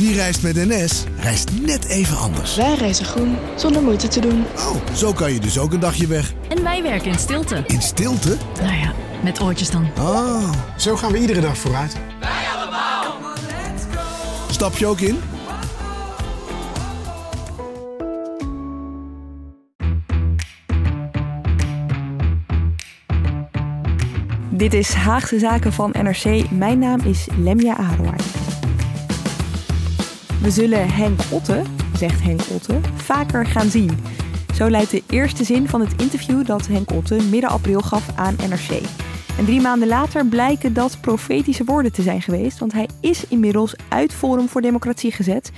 Wie reist met NS, reist net even anders. Wij reizen groen, zonder moeite te doen. Oh, zo kan je dus ook een dagje weg. En wij werken in stilte. In stilte? Nou ja, met oortjes dan. Oh. Zo gaan we iedere dag vooruit. Wij allemaal. Stap je ook in? Dit is Haagse Zaken van NRC. Mijn naam is Lemja Arouai. We zullen Henk Otte, zegt Henk Otte, vaker gaan zien. Zo luidt de eerste zin van het interview dat Henk Otte midden april gaf aan NRC. En drie maanden later blijken dat profetische woorden te zijn geweest, want hij is inmiddels uit Forum voor Democratie gezet.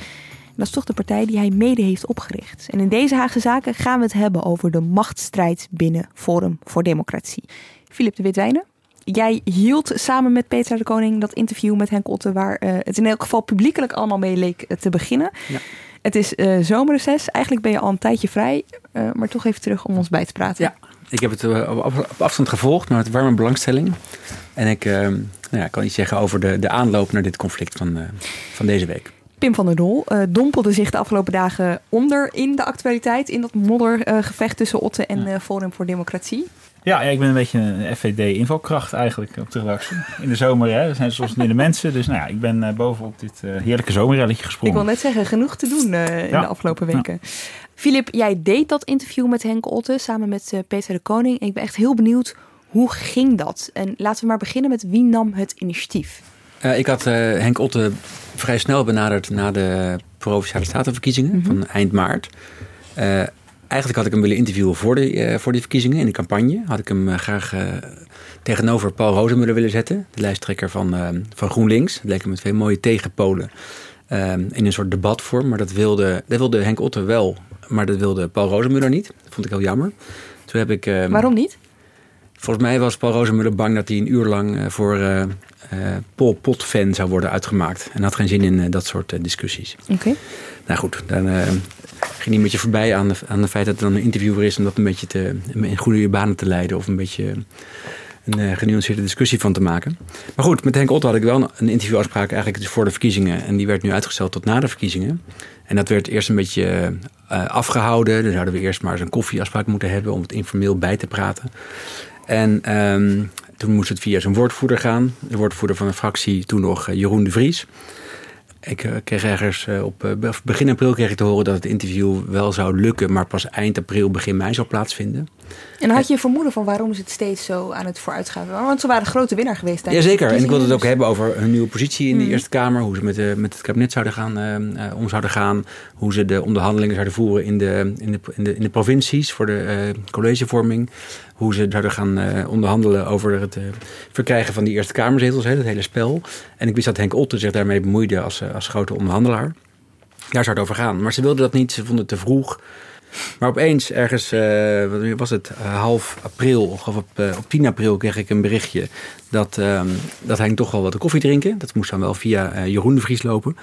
Dat is toch de partij die hij mede heeft opgericht. En in deze Haagse Zaken gaan we het hebben over de machtsstrijd binnen Forum voor Democratie. Filip de Witwijnen, jij hield samen met Peter de Koning dat interview met Henk Otte, waar uh, het in elk geval publiekelijk allemaal mee leek uh, te beginnen. Ja. Het is uh, zomerreces. Eigenlijk ben je al een tijdje vrij, maar toch even terug om ons bij te praten. Ja, ik heb het op, afstand gevolgd, maar met warme belangstelling. En ik nou ja, kan iets zeggen over de, de aanloop naar dit conflict van, van deze week. Pim van der Doel uh, dompelde zich de afgelopen dagen onder in de actualiteit. In dat moddergevecht uh, tussen Otte en uh, Forum voor Democratie. Ja, ja, ik ben een beetje een FVD-invalkracht eigenlijk op de redactie. In de zomer, hè. Er zijn soms minder mensen. Dus nou ja, ik ben bovenop dit heerlijke zomerrelletje gesprongen. Ik wil net zeggen, genoeg te doen in ja. de afgelopen weken. Filip, ja. jij deed dat interview met Henk Otte samen met Peter de Koning. Ik ben echt heel benieuwd, hoe ging dat? En laten we maar beginnen met wie nam het initiatief? Uh, ik had uh, Henk Otte vrij snel benaderd na de Provinciale Statenverkiezingen mm -hmm. van eind maart. Uh, eigenlijk had ik hem willen interviewen voor, de, voor die verkiezingen in de campagne. Had ik hem graag tegenover Paul Rozemuller willen zetten, de lijsttrekker van, van GroenLinks. Dat leek me twee mooie tegenpolen in een soort debatvorm. Maar dat wilde, dat wilde Henk Otte wel, maar dat wilde Paul Rozemuller niet. Dat vond ik heel jammer. Toen heb ik, Waarom niet? Volgens mij was Paul Rozemuller bang dat hij een uur lang voor Pol Pot-fan zou worden uitgemaakt. En had geen zin in uh, dat soort discussies. Oké. Okay. Nou goed, dan ging met je voorbij aan, de, aan feit dat er dan een interviewer is... om dat een beetje te, in goede banen te leiden of een beetje een genuanceerde discussie van te maken. Maar goed, met Henk Otto had ik wel een interviewafspraak eigenlijk dus voor de verkiezingen. En die werd nu uitgesteld tot na de verkiezingen. En dat werd eerst een beetje uh, afgehouden. Dan zouden we eerst maar eens een koffieafspraak moeten hebben om het informeel bij te praten. En um, toen moest het via zijn woordvoerder gaan. De woordvoerder van de fractie, toen nog uh, Jeroen de Vries. Ik uh, kreeg ergens uh, op begin april kreeg ik te horen dat het interview wel zou lukken, maar pas eind april, begin mei zou plaatsvinden. En had je een vermoeden van waarom ze het steeds zo aan het vooruitgaan? Want ze waren grote winnaar geweest. Jazeker, en ik wilde het ook hebben over hun nieuwe positie in de Eerste Kamer. Hoe ze met, de, met het kabinet zouden gaan, uh, om zouden gaan. Hoe ze de onderhandelingen zouden voeren in de, in de, in de, in de provincies voor de uh, collegevorming. Hoe ze zouden gaan uh, onderhandelen over het verkrijgen van die Eerste Kamerzetels, hè, dat hele spel. En ik wist dat Henk Otte zich daarmee bemoeide als, als grote onderhandelaar. Daar zou het over gaan. Maar ze wilden dat niet, ze vonden het te vroeg. Maar opeens, ergens, uh, was het, uh, half april, of op, uh, op 10 april kreeg ik een berichtje dat, dat hij toch wel wat koffie drinken. Dat moest dan wel via Jeroen de Vries lopen.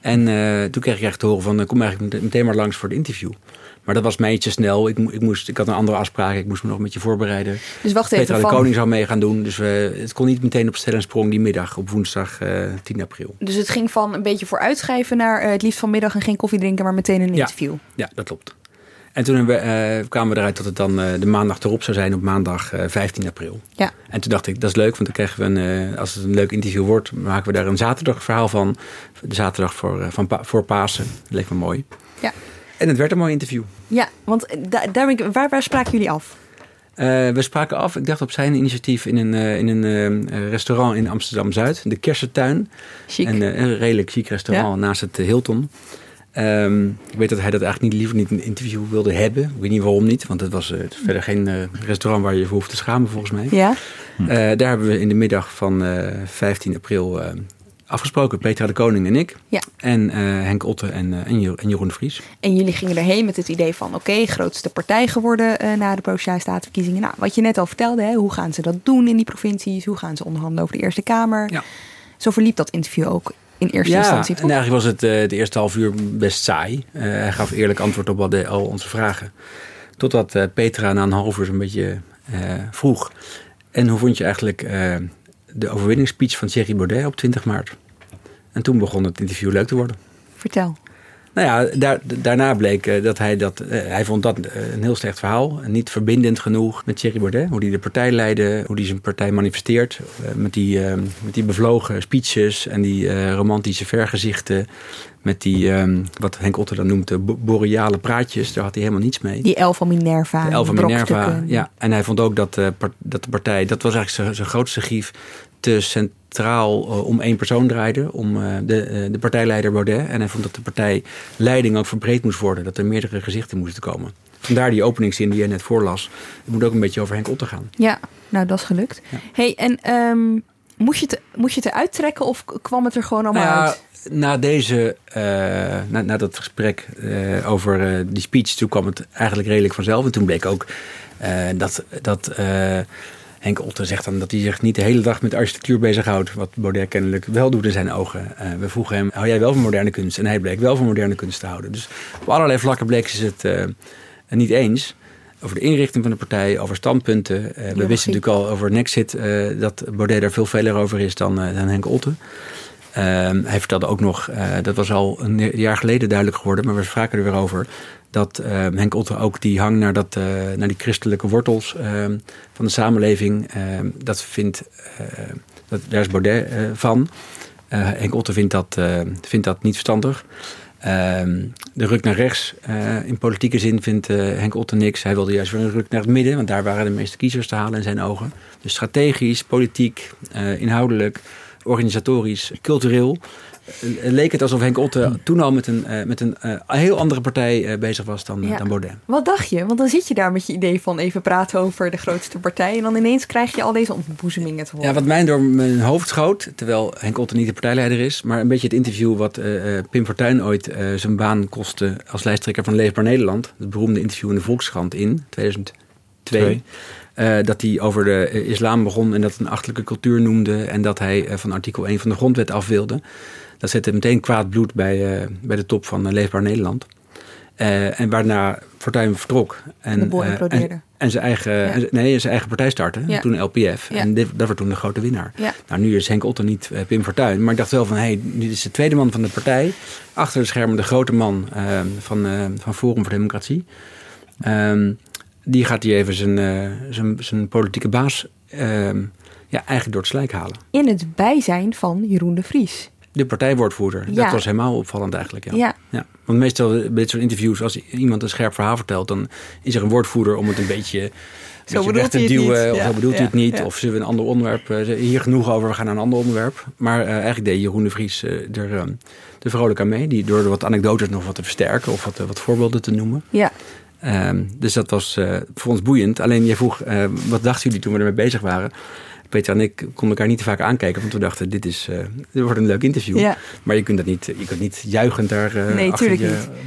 En toen kreeg ik echt te horen van, kom eigenlijk meteen maar langs voor het interview. Maar dat was mij ietsje snel. Ik, ik, moest, ik had een andere afspraak. Ik moest me nog een beetje voorbereiden. Dus wacht even. Petra van... de Koning zou mee gaan doen. Dus we, het kon niet meteen op stel en sprong die middag op woensdag uh, 10 april. Dus het ging van een beetje vooruitschrijven naar het liefst vanmiddag en geen koffie drinken, maar meteen een interview. Ja, ja dat klopt. En toen we, uh, kwamen we eruit dat het dan uh, de maandag erop zou zijn op maandag uh, 15 april. Ja. En toen dacht ik, dat is leuk, want dan krijgen we een, als het een leuk interview wordt, maken we daar een zaterdag verhaal van. De zaterdag voor, van pa voor Pasen. Dat leek me mooi. Ja. En het werd een mooi interview. Ja, want da daar ik, waar, waar spraken jullie af? We spraken af, ik dacht op zijn initiatief in een, in een restaurant in Amsterdam-Zuid. De Kersentuin. Chic. Een, een redelijk chic restaurant ja. naast het Hilton. Um, ik weet dat hij dat eigenlijk niet, liever niet een interview wilde hebben. Ik weet niet waarom niet, want het was uh, het verder geen uh, restaurant waar je voor hoeft te schamen volgens mij. Ja. Uh, daar hebben we in de middag van 15 april afgesproken. Petra de Koning en ik. Ja. En eh, Henk Otte en, eh, en, Jo- en Jeroen de Vries. En jullie gingen erheen met het idee van... oké, grootste partij geworden eh, na de Provinciale Statenverkiezingen. Nou, wat je net al vertelde, hè, hoe gaan ze dat doen in die provincies? Hoe gaan ze onderhandelen over de Eerste Kamer? Ja. Zo verliep dat interview ook in eerste ja, instantie, en eigenlijk was het eh, de eerste half uur best saai. Eh, hij gaf eerlijk antwoord op al, de, al onze vragen. Totdat eh, Petra na een half uur zo'n beetje eh, vroeg. En hoe vond je eigenlijk eh, de overwinningsspeech van Thierry Baudet op 20 maart? En toen begon het interview leuk te worden. Vertel. Nou ja, daar, daarna bleek eh, dat hij dat. eh, hij vond dat eh, een heel slecht verhaal. Niet verbindend genoeg met Thierry Baudet. Hoe hij de partij leidde, hoe hij zijn partij manifesteert. met, die, met die bevlogen speeches en die romantische vergezichten. Met die, eh, wat Henk Otter dan noemt, de bo- boreale praatjes. Daar had hij helemaal niets mee. Die El van Minerva. De El van Minerva. Ja, en hij vond ook dat, dat de partij, dat was eigenlijk zijn- zijn grootste grief, te centraal eh, om één persoon draaide, om eh, de, eh, de partijleider Baudet. En hij vond dat de partijleiding ook verbreed moest worden, dat er meerdere gezichten moesten komen. Vandaar die openingszin die jij net voorlas. Het moet ook een beetje over Henk Otter gaan. Ja, nou dat is gelukt. Ja. hey, en ehm, moest, je het, moest je het eruit trekken of kwam het er gewoon allemaal Nou uit? Na deze, na, na dat gesprek over die speech, toen kwam het eigenlijk redelijk vanzelf. En toen bleek ook dat, dat Henk Otter zegt dan dat hij zich niet de hele dag met architectuur bezighoudt. Wat Baudet kennelijk wel doet in zijn ogen. Eh, we vroegen hem, hou jij wel van moderne kunst? En hij bleek wel van moderne kunst te houden. Dus op allerlei vlakken bleek ze het eh, niet eens. Over de inrichting van de partij, over standpunten. Eh, we wisten natuurlijk al over Nexit dat Baudet daar veel veler over is dan, dan Henk Otten. Ehm, hij vertelde ook nog, dat was al een jaar geleden duidelijk geworden, maar we spraken er weer over, dat ehm, Henk Otten ook die hang naar, dat, eh, naar die christelijke wortels ehm, van de samenleving, ehm, dat vindt, dat, daar is Baudet eh, van. Eh, Henk Otten vindt dat, vindt dat niet verstandig. De ruk naar rechts, in politieke zin vindt Henk Otten niks. Hij wilde juist weer een ruk naar het midden, want daar waren de meeste kiezers te halen in zijn ogen. Dus strategisch, politiek, inhoudelijk, organisatorisch, cultureel. Eh, leek het alsof Henk Otten toen al met een, eh, met een eh, heel andere partij bezig was dan, Ja. dan Baudet. Wat dacht je? Want dan zit je daar met je idee van even praten over de grootste partij. En dan ineens krijg je al deze ontboezemingen te horen. Ja, wat mij door mijn hoofd schoot, terwijl Henk Otten niet de partijleider is, maar een beetje het interview wat Pim Fortuyn ooit zijn baan kostte als lijsttrekker van Leefbaar Nederland. Het beroemde interview in de Volkskrant in 2002. Twee. Eh, dat hij over de islam begon en dat een achterlijke cultuur noemde. En dat hij van artikel 1 van de grondwet af wilde. Dat zette meteen kwaad bloed bij, eh, bij de top van eh, Leefbaar Nederland. Eh, en waarna Fortuyn vertrok. En, implodeerde. en, en zijn eigen, Ja. en- nee, zijn eigen partij startte. Ja. Toen LPF. Ja. En dit, dat werd toen de grote winnaar. Nou, nu is Henk Otten niet Pim Fortuyn. Maar ik dacht wel van, hé, hey, dit is de tweede man van de partij. Achter de schermen de grote man van, van Forum voor Democratie. Ehm, die gaat hier even zijn, zijn, zijn politieke baas ehm, ja, eigenlijk door het slijk halen. In het bijzijn van Jeroen de Vries. De partijwoordvoerder. Ja. Dat was helemaal opvallend eigenlijk. Ja. Ja. Ja. Want meestal bij dit soort interviews, als iemand een scherp verhaal vertelt, dan is er een woordvoerder om het een beetje, een beetje bedoelt weg te duwen. niet. Of zo bedoelt hij het niet. Of zullen we een ander onderwerp, eh, hier genoeg over, we gaan naar een ander onderwerp. Maar eh, eigenlijk deed Jeroen de Vries eh, er eh, de vrolijk aan mee. Die, door wat anekdotes nog wat te versterken of wat, eh, wat voorbeelden te noemen. Ja. Ehm, dus dat was eh, voor ons boeiend. Alleen jij vroeg, eh, wat dachten jullie toen we ermee bezig waren? Peter en ik konden elkaar niet te vaak aankijken, want we dachten, dit, is, eh, dit wordt een leuk interview. Ja. Maar je kunt dat niet, je kunt niet juichend daar eh Nee, achter je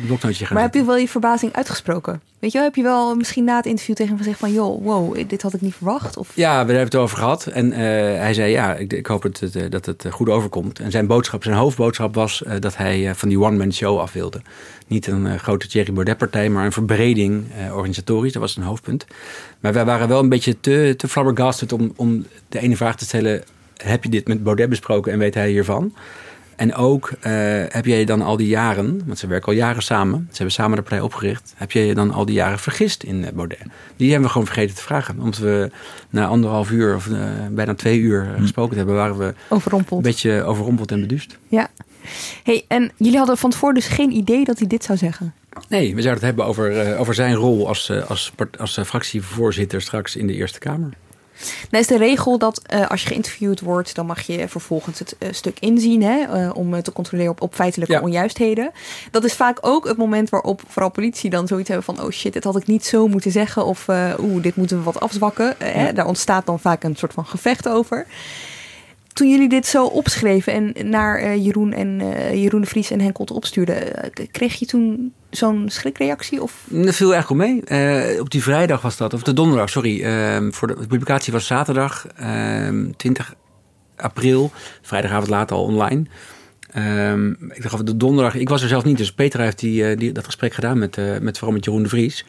niet. gaan Maar heb je wel je verbazing uitgesproken? Weet je wel, heb je wel misschien na het interview tegen hem gezegd van... joh, wow, dit had ik niet verwacht? Of... Ja, we hebben het over gehad. En eh, hij zei, ja, ik, ik hoop het, het, dat het goed overkomt. En zijn boodschap, zijn hoofdboodschap was dat hij van die one-man show af wilde. Niet een eh, grote Thierry Baudet-partij, maar een verbreding eh, organisatorisch. Dat was zijn hoofdpunt. Maar wij waren wel een beetje te, te flabbergasted om, om de ene vraag te stellen... heb je dit met Baudet besproken en weet hij hiervan? En ook, eh, heb jij dan al die jaren, want ze werken al jaren samen, ze hebben samen de partij opgericht, heb jij je dan al die jaren vergist in Baudet? Die hebben we gewoon vergeten te vragen. Omdat we na anderhalf uur of bijna twee uur eh, gesproken hebben, waren we een Overrompeld. beetje overrompeld en beduust. Ja. Hey, en jullie hadden van tevoren dus geen idee dat hij dit zou zeggen? Nee, we zouden het hebben over, eh, over zijn rol als, eh, als, als eh, fractievoorzitter straks in de Eerste Kamer. Nou is de regel dat als je geïnterviewd wordt, dan mag je vervolgens het stuk inzien hè, om te controleren op, op feitelijke Ja. onjuistheden. Dat is vaak ook het moment waarop vooral politie dan zoiets hebben van, oh shit, dit had ik niet zo moeten zeggen of eh, oeh, dit moeten we wat afzwakken. Hè. Daar ontstaat dan vaak een soort van gevecht over. Toen jullie dit zo opschreven en naar eh, Jeroen en uh, Jeroen de Vries en Henk Otte opstuurden, uh, kreeg je toen zo'n schrikreactie? Of? Dat viel echt wel mee. op die vrijdag was dat, of de donderdag, sorry. Ehm, voor de, publicatie was zaterdag 20 ehm, april. Vrijdagavond laat al online. Um, ik dacht de donderdag. Ik was er zelf niet, dus Peter heeft die, die dat gesprek gedaan met, met vooral met Jeroen de Vries.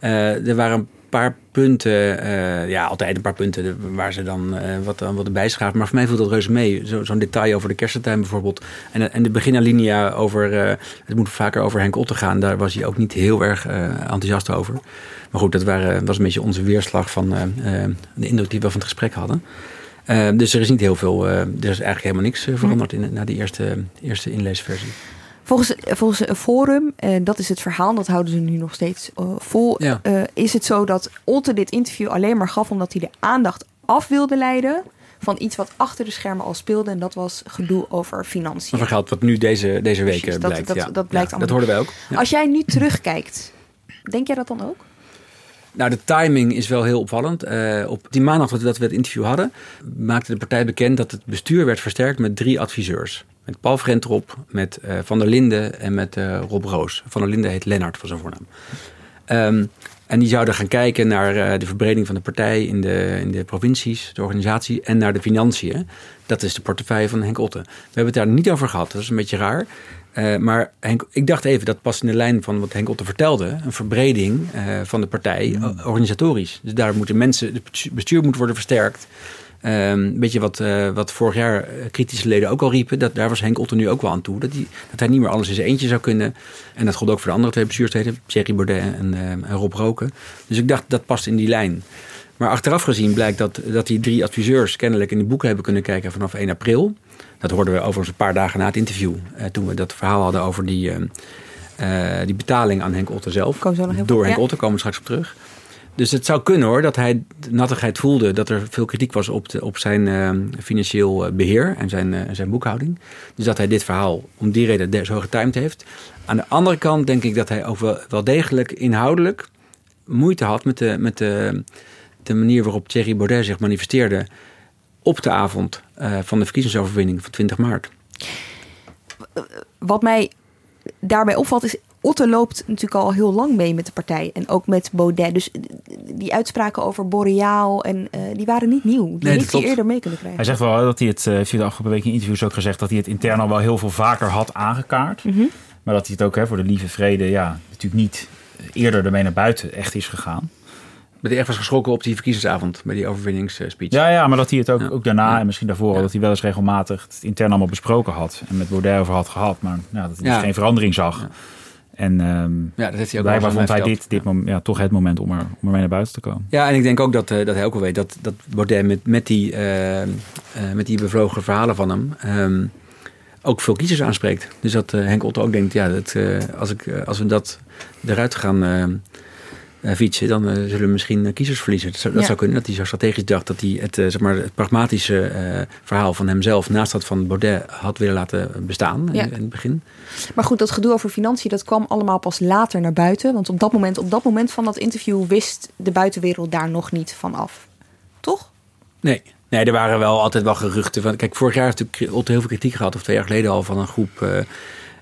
Er waren paar punten, uh, ja, altijd een paar punten waar ze dan uh, wat, wat erbij schaven. Maar voor mij voelt dat reuze mee. Zo'n zo detail over de kersentuin bijvoorbeeld. En, en de beginalinea over, uh, het moet vaker over Henk Otte gaan. Daar was hij ook niet heel erg enthousiast over. Maar goed, dat waren, was een beetje onze weerslag van de indruk die we van het gesprek hadden. dus er is niet heel veel, er is eigenlijk helemaal niks veranderd in, na die eerste, eerste inleesversie. Volgens, volgens een forum, en eh, dat is het verhaal, dat houden ze nu nog steeds uh, vol, ja. uh, is het zo dat Otte dit interview alleen maar gaf omdat hij de aandacht af wilde leiden van iets wat achter de schermen al speelde. En dat was gedoe over financiën. Over geld, wat nu deze, deze week Precies, blijkt. Dat, ja. dat, blijkt ja, dat hoorden wij ook. Als jij nu terugkijkt, denk jij dat dan ook? Nou, de timing is wel heel opvallend. Uh, op die maandag dat we het interview hadden, maakte de partij bekend dat het bestuur werd versterkt met drie adviseurs. Met Paul Vrentrop, met uh, Van der Linden en met uh, Rob Roos. Van der Linden heet Lennart van zijn voornaam. Um, en die zouden gaan kijken naar uh, de verbreding van de partij in de, in de provincies, de organisatie en naar de financiën. Dat is de portefeuille van Henk Otte. We hebben het daar niet over gehad, dat is een beetje raar. Uh, maar Henk, ik dacht even, dat past in de lijn van wat Henk Otte vertelde. Een verbreding uh, van de partij, mm. organisatorisch. Dus daar moeten mensen, het bestuur moet worden versterkt. Um, weet je wat, uh, wat vorig jaar eh, kritische leden ook al riepen? Dat, daar was Henk Otten nu ook wel aan toe. Dat, die, dat hij niet meer alles in zijn eentje zou kunnen. En dat gold ook voor de andere twee bestuursleden. Thierry Baudet en, uh, en Rob Roken. Dus ik dacht, dat past in die lijn. Maar achteraf gezien blijkt dat, dat die drie adviseurs kennelijk in de boeken hebben kunnen kijken vanaf 1 april. Dat hoorden we overigens een paar dagen na het interview. Uh, toen we dat verhaal hadden over die, die betaling aan Henk Otten zelf. Door Henk ja. Otten komen we straks op terug. Dus het zou kunnen hoor, dat hij nattigheid voelde dat er veel kritiek was op, de, op zijn uh, financieel eh, beheer en zijn, uh, zijn boekhouding. Dus dat hij dit verhaal om die reden zo getimed heeft. Aan de andere kant denk ik dat hij ook wel, wel degelijk inhoudelijk moeite had met, de, met de, de manier waarop Thierry Baudet zich manifesteerde op de avond van de verkiezingsoverwinning van 20 maart. Wat mij daarbij opvalt is Otte loopt natuurlijk al heel lang mee met de partij. En ook met Baudet. Dus die uitspraken over Boreaal, en, uh, die waren niet nieuw. Die nee, heeft hij eerder mee kunnen krijgen. Hij zegt wel dat hij het, uh, heeft hij de afgelopen week in interviews ook gezegd... dat hij het intern al wel heel veel vaker had aangekaart. Mm -hmm. Maar dat hij het ook hè, voor de lieve vrede... ja, natuurlijk niet eerder ermee naar buiten echt is gegaan. Dat hij echt was geschrokken op die verkiezingsavond, bij die overwinningsspeech. Ja, ja, maar dat hij het ook, ja. ook daarna ja. en misschien daarvoor dat hij wel eens regelmatig het intern allemaal besproken had. En met Baudet over had gehad, maar ja, dat hij dus geen verandering zag. En um, ja, dat heeft hij ook blijkbaar vond hij dit, dit moment, ja, toch het moment om er, om er mee naar buiten te komen. Ja, en ik denk ook dat, uh, dat hij ook wel weet dat, dat Baudet met, met, die, uh, uh, met die bevlogen verhalen van hem... Um, ook veel kiezers aanspreekt. Dus dat Henk Otto ook denkt, ja, dat, als, ik, als we dat eruit gaan fietsen, dan uh, zullen we misschien uh, kiezers verliezen. Dat, zou, dat ja. zou kunnen, dat hij zo strategisch dacht dat hij het, zeg maar, het pragmatische verhaal van hemzelf naast dat van Baudet had willen laten bestaan ja. in, in, het begin. Maar goed, dat gedoe over financiën, dat kwam allemaal pas later naar buiten. Want op dat moment, op dat moment van dat interview wist de buitenwereld daar nog niet van af. Toch? Nee, Nee, er waren wel altijd wel geruchten van. Kijk, vorig jaar heeft natuurlijk heel veel kritiek gehad, of twee jaar geleden al, van een groep uh,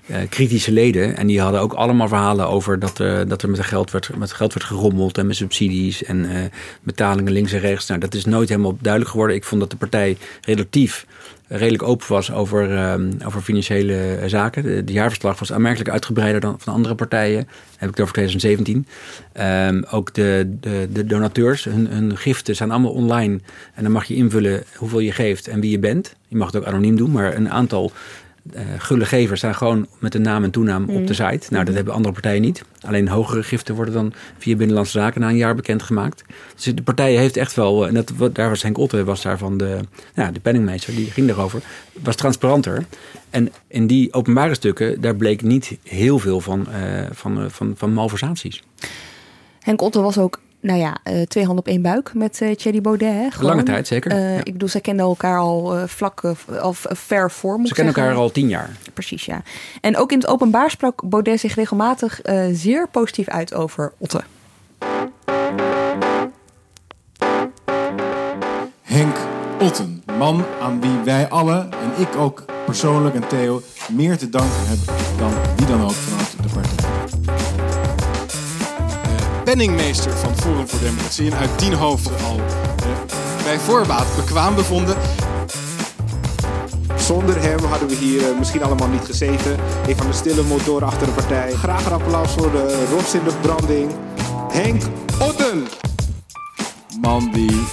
uh, kritische leden. En die hadden ook allemaal verhalen over dat, uh, dat er met geld, werd, met geld werd gerommeld en met subsidies en uh, betalingen links en rechts. Nou, dat is nooit helemaal duidelijk geworden. Ik vond dat de partij relatief redelijk open was over, over financiële zaken. De, jaarverslag was aanmerkelijk uitgebreider dan van andere partijen. heb ik het over 2017. Um, ook de, de, de donateurs, hun, hun giften zijn allemaal online. En dan mag je invullen hoeveel je geeft en wie je bent. Je mag het ook anoniem doen, maar een aantal uh, gulle gevers staan gewoon met een naam en toenaam mm. op de site. Nou, dat hebben andere partijen niet. Alleen hogere giften worden dan via Binnenlandse Zaken na een jaar bekendgemaakt. Dus de partijen heeft echt wel, en dat, daar was Henk Otte, was daar van de, ja, de penningmeester, die ging daarover, was transparanter. En in die openbare stukken, daar bleek niet heel veel van, uh, van, uh, van, van malversaties. Henk Otte was ook nou ja, uh, twee handen op één buik met uh, Thierry Baudet. Hè, gewoon. Lange tijd, zeker. Uh, ja. Ik bedoel, zij kenden elkaar al vlak of ver voor. Ze kennen elkaar al tien jaar. Precies, ja. En ook in het openbaar sprak Baudet zich regelmatig zeer positief uit over Otte. Henk Otten. Man aan wie wij allen, en ik ook persoonlijk en Theo, meer te danken hebben dan wie dan ook vanuit penningmeester van Forum voor Democratie en uit tien hoofden al eh, bij voorbaat bekwaam bevonden. Zonder hem hadden we hier eh, misschien allemaal niet gezeten. Een van de stille motoren achter de partij. Graag een applaus voor de rots in de branding. Henk Otten. Man die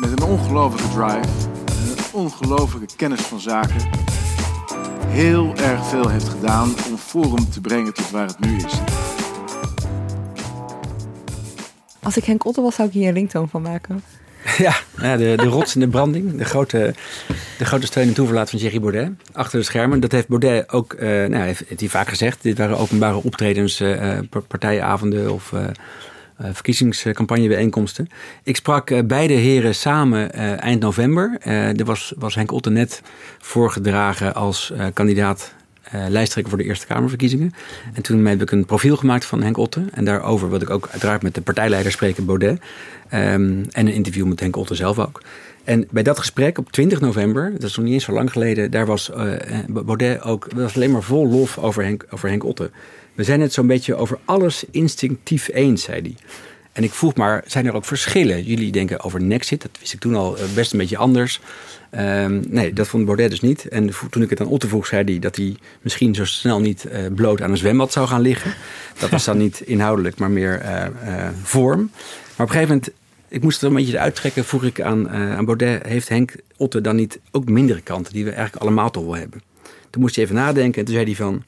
met een ongelofelijke drive, een ongelofelijke kennis van zaken, heel erg veel heeft gedaan om Forum te brengen tot waar het nu is. Als ik Henk Otten was, zou ik hier een ringtoon van maken. Ja, de, de rots in de branding. De grote, de grote steun en toeverlaat van Thierry Baudet. Achter de schermen. Dat heeft Baudet ook, uh, nou, heeft, heeft, hij vaak gezegd. Dit waren openbare optredens, uh, partijavonden of uh, verkiezingscampagnebijeenkomsten. Ik sprak beide heren samen eind november. er was, was Henk Otten net voorgedragen als kandidaat lijsttrekker voor de Eerste Kamerverkiezingen. En toen heb ik een profiel gemaakt van Henk Otten. En daarover wilde ik ook uiteraard met de partijleider spreken, Baudet. Um, en een interview met Henk Otten zelf ook. En bij dat gesprek op 20 november, dat is nog niet eens zo lang geleden, daar was uh, Baudet ook was alleen maar vol lof over Henk, over Henk Otten. We zijn het zo'n beetje over alles instinctief eens, zei hij. En ik vroeg maar, zijn er ook verschillen? Jullie denken over Nexit, dat wist ik toen al best een beetje anders. Um, nee, dat vond Baudet dus niet. En toen ik het aan Otte vroeg, zei hij dat hij misschien zo snel niet uh, bloot aan een zwembad zou gaan liggen. Dat was dan niet inhoudelijk, maar meer uh, uh, vorm. Maar op een gegeven moment, ik moest het een beetje uittrekken, vroeg ik aan, aan Baudet, heeft Henk Otte dan niet ook mindere kanten die we eigenlijk allemaal toch wel hebben? Toen moest hij even nadenken en toen zei hij van,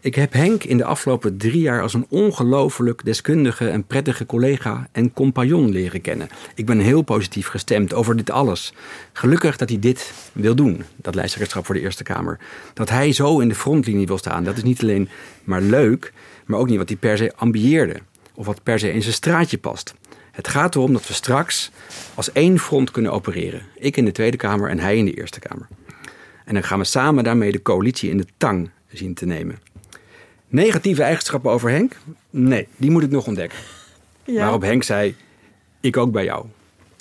ik heb Henk in de afgelopen drie jaar als een ongelooflijk deskundige en prettige collega en compagnon leren kennen. Ik ben heel positief gestemd over dit alles. Gelukkig dat hij dit wil doen, dat lijsttrekkerschap voor de Eerste Kamer. Dat hij zo in de frontlinie wil staan, dat is niet alleen maar leuk, maar ook niet wat hij per se ambieerde. Of wat per se in zijn straatje past. Het gaat erom dat we straks als één front kunnen opereren. Ik in de Tweede Kamer en hij in de Eerste Kamer. En dan gaan we samen daarmee de coalitie in de tang zien te nemen. Negatieve eigenschappen over Henk? Nee, die moet ik nog ontdekken. Ja. Waarop Henk zei, ik ook bij jou.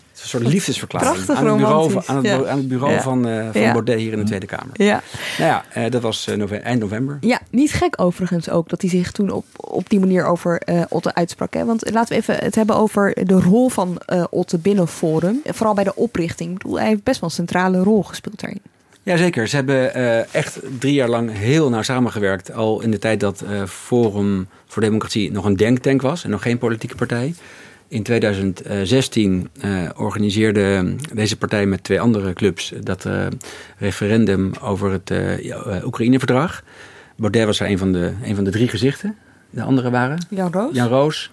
Het is een soort liefdesverklaring aan het bureau, van, aan het, aan het bureau van, uh, van Baudet hier in de Tweede Kamer. Ja. Nou ja, uh, dat was uh, november, eind november. Ja, niet gek overigens ook dat hij zich toen op, op die manier over Otte uitsprak. Hè? Want laten we even het hebben over de rol van Otte binnen Forum. Vooral bij de oprichting. Ik bedoel, hij heeft best wel een centrale rol gespeeld daarin. Jazeker, ze hebben uh, echt drie jaar lang heel nauw samengewerkt. Al in de tijd dat uh, Forum voor Democratie nog een denktank was en nog geen politieke partij. In 2016 uh, eh, organiseerde deze partij met twee andere clubs dat referendum over het Oekraïne-verdrag. Baudet was er een van, de, een van de drie gezichten. De andere waren? Jan Roos. Jan Roos.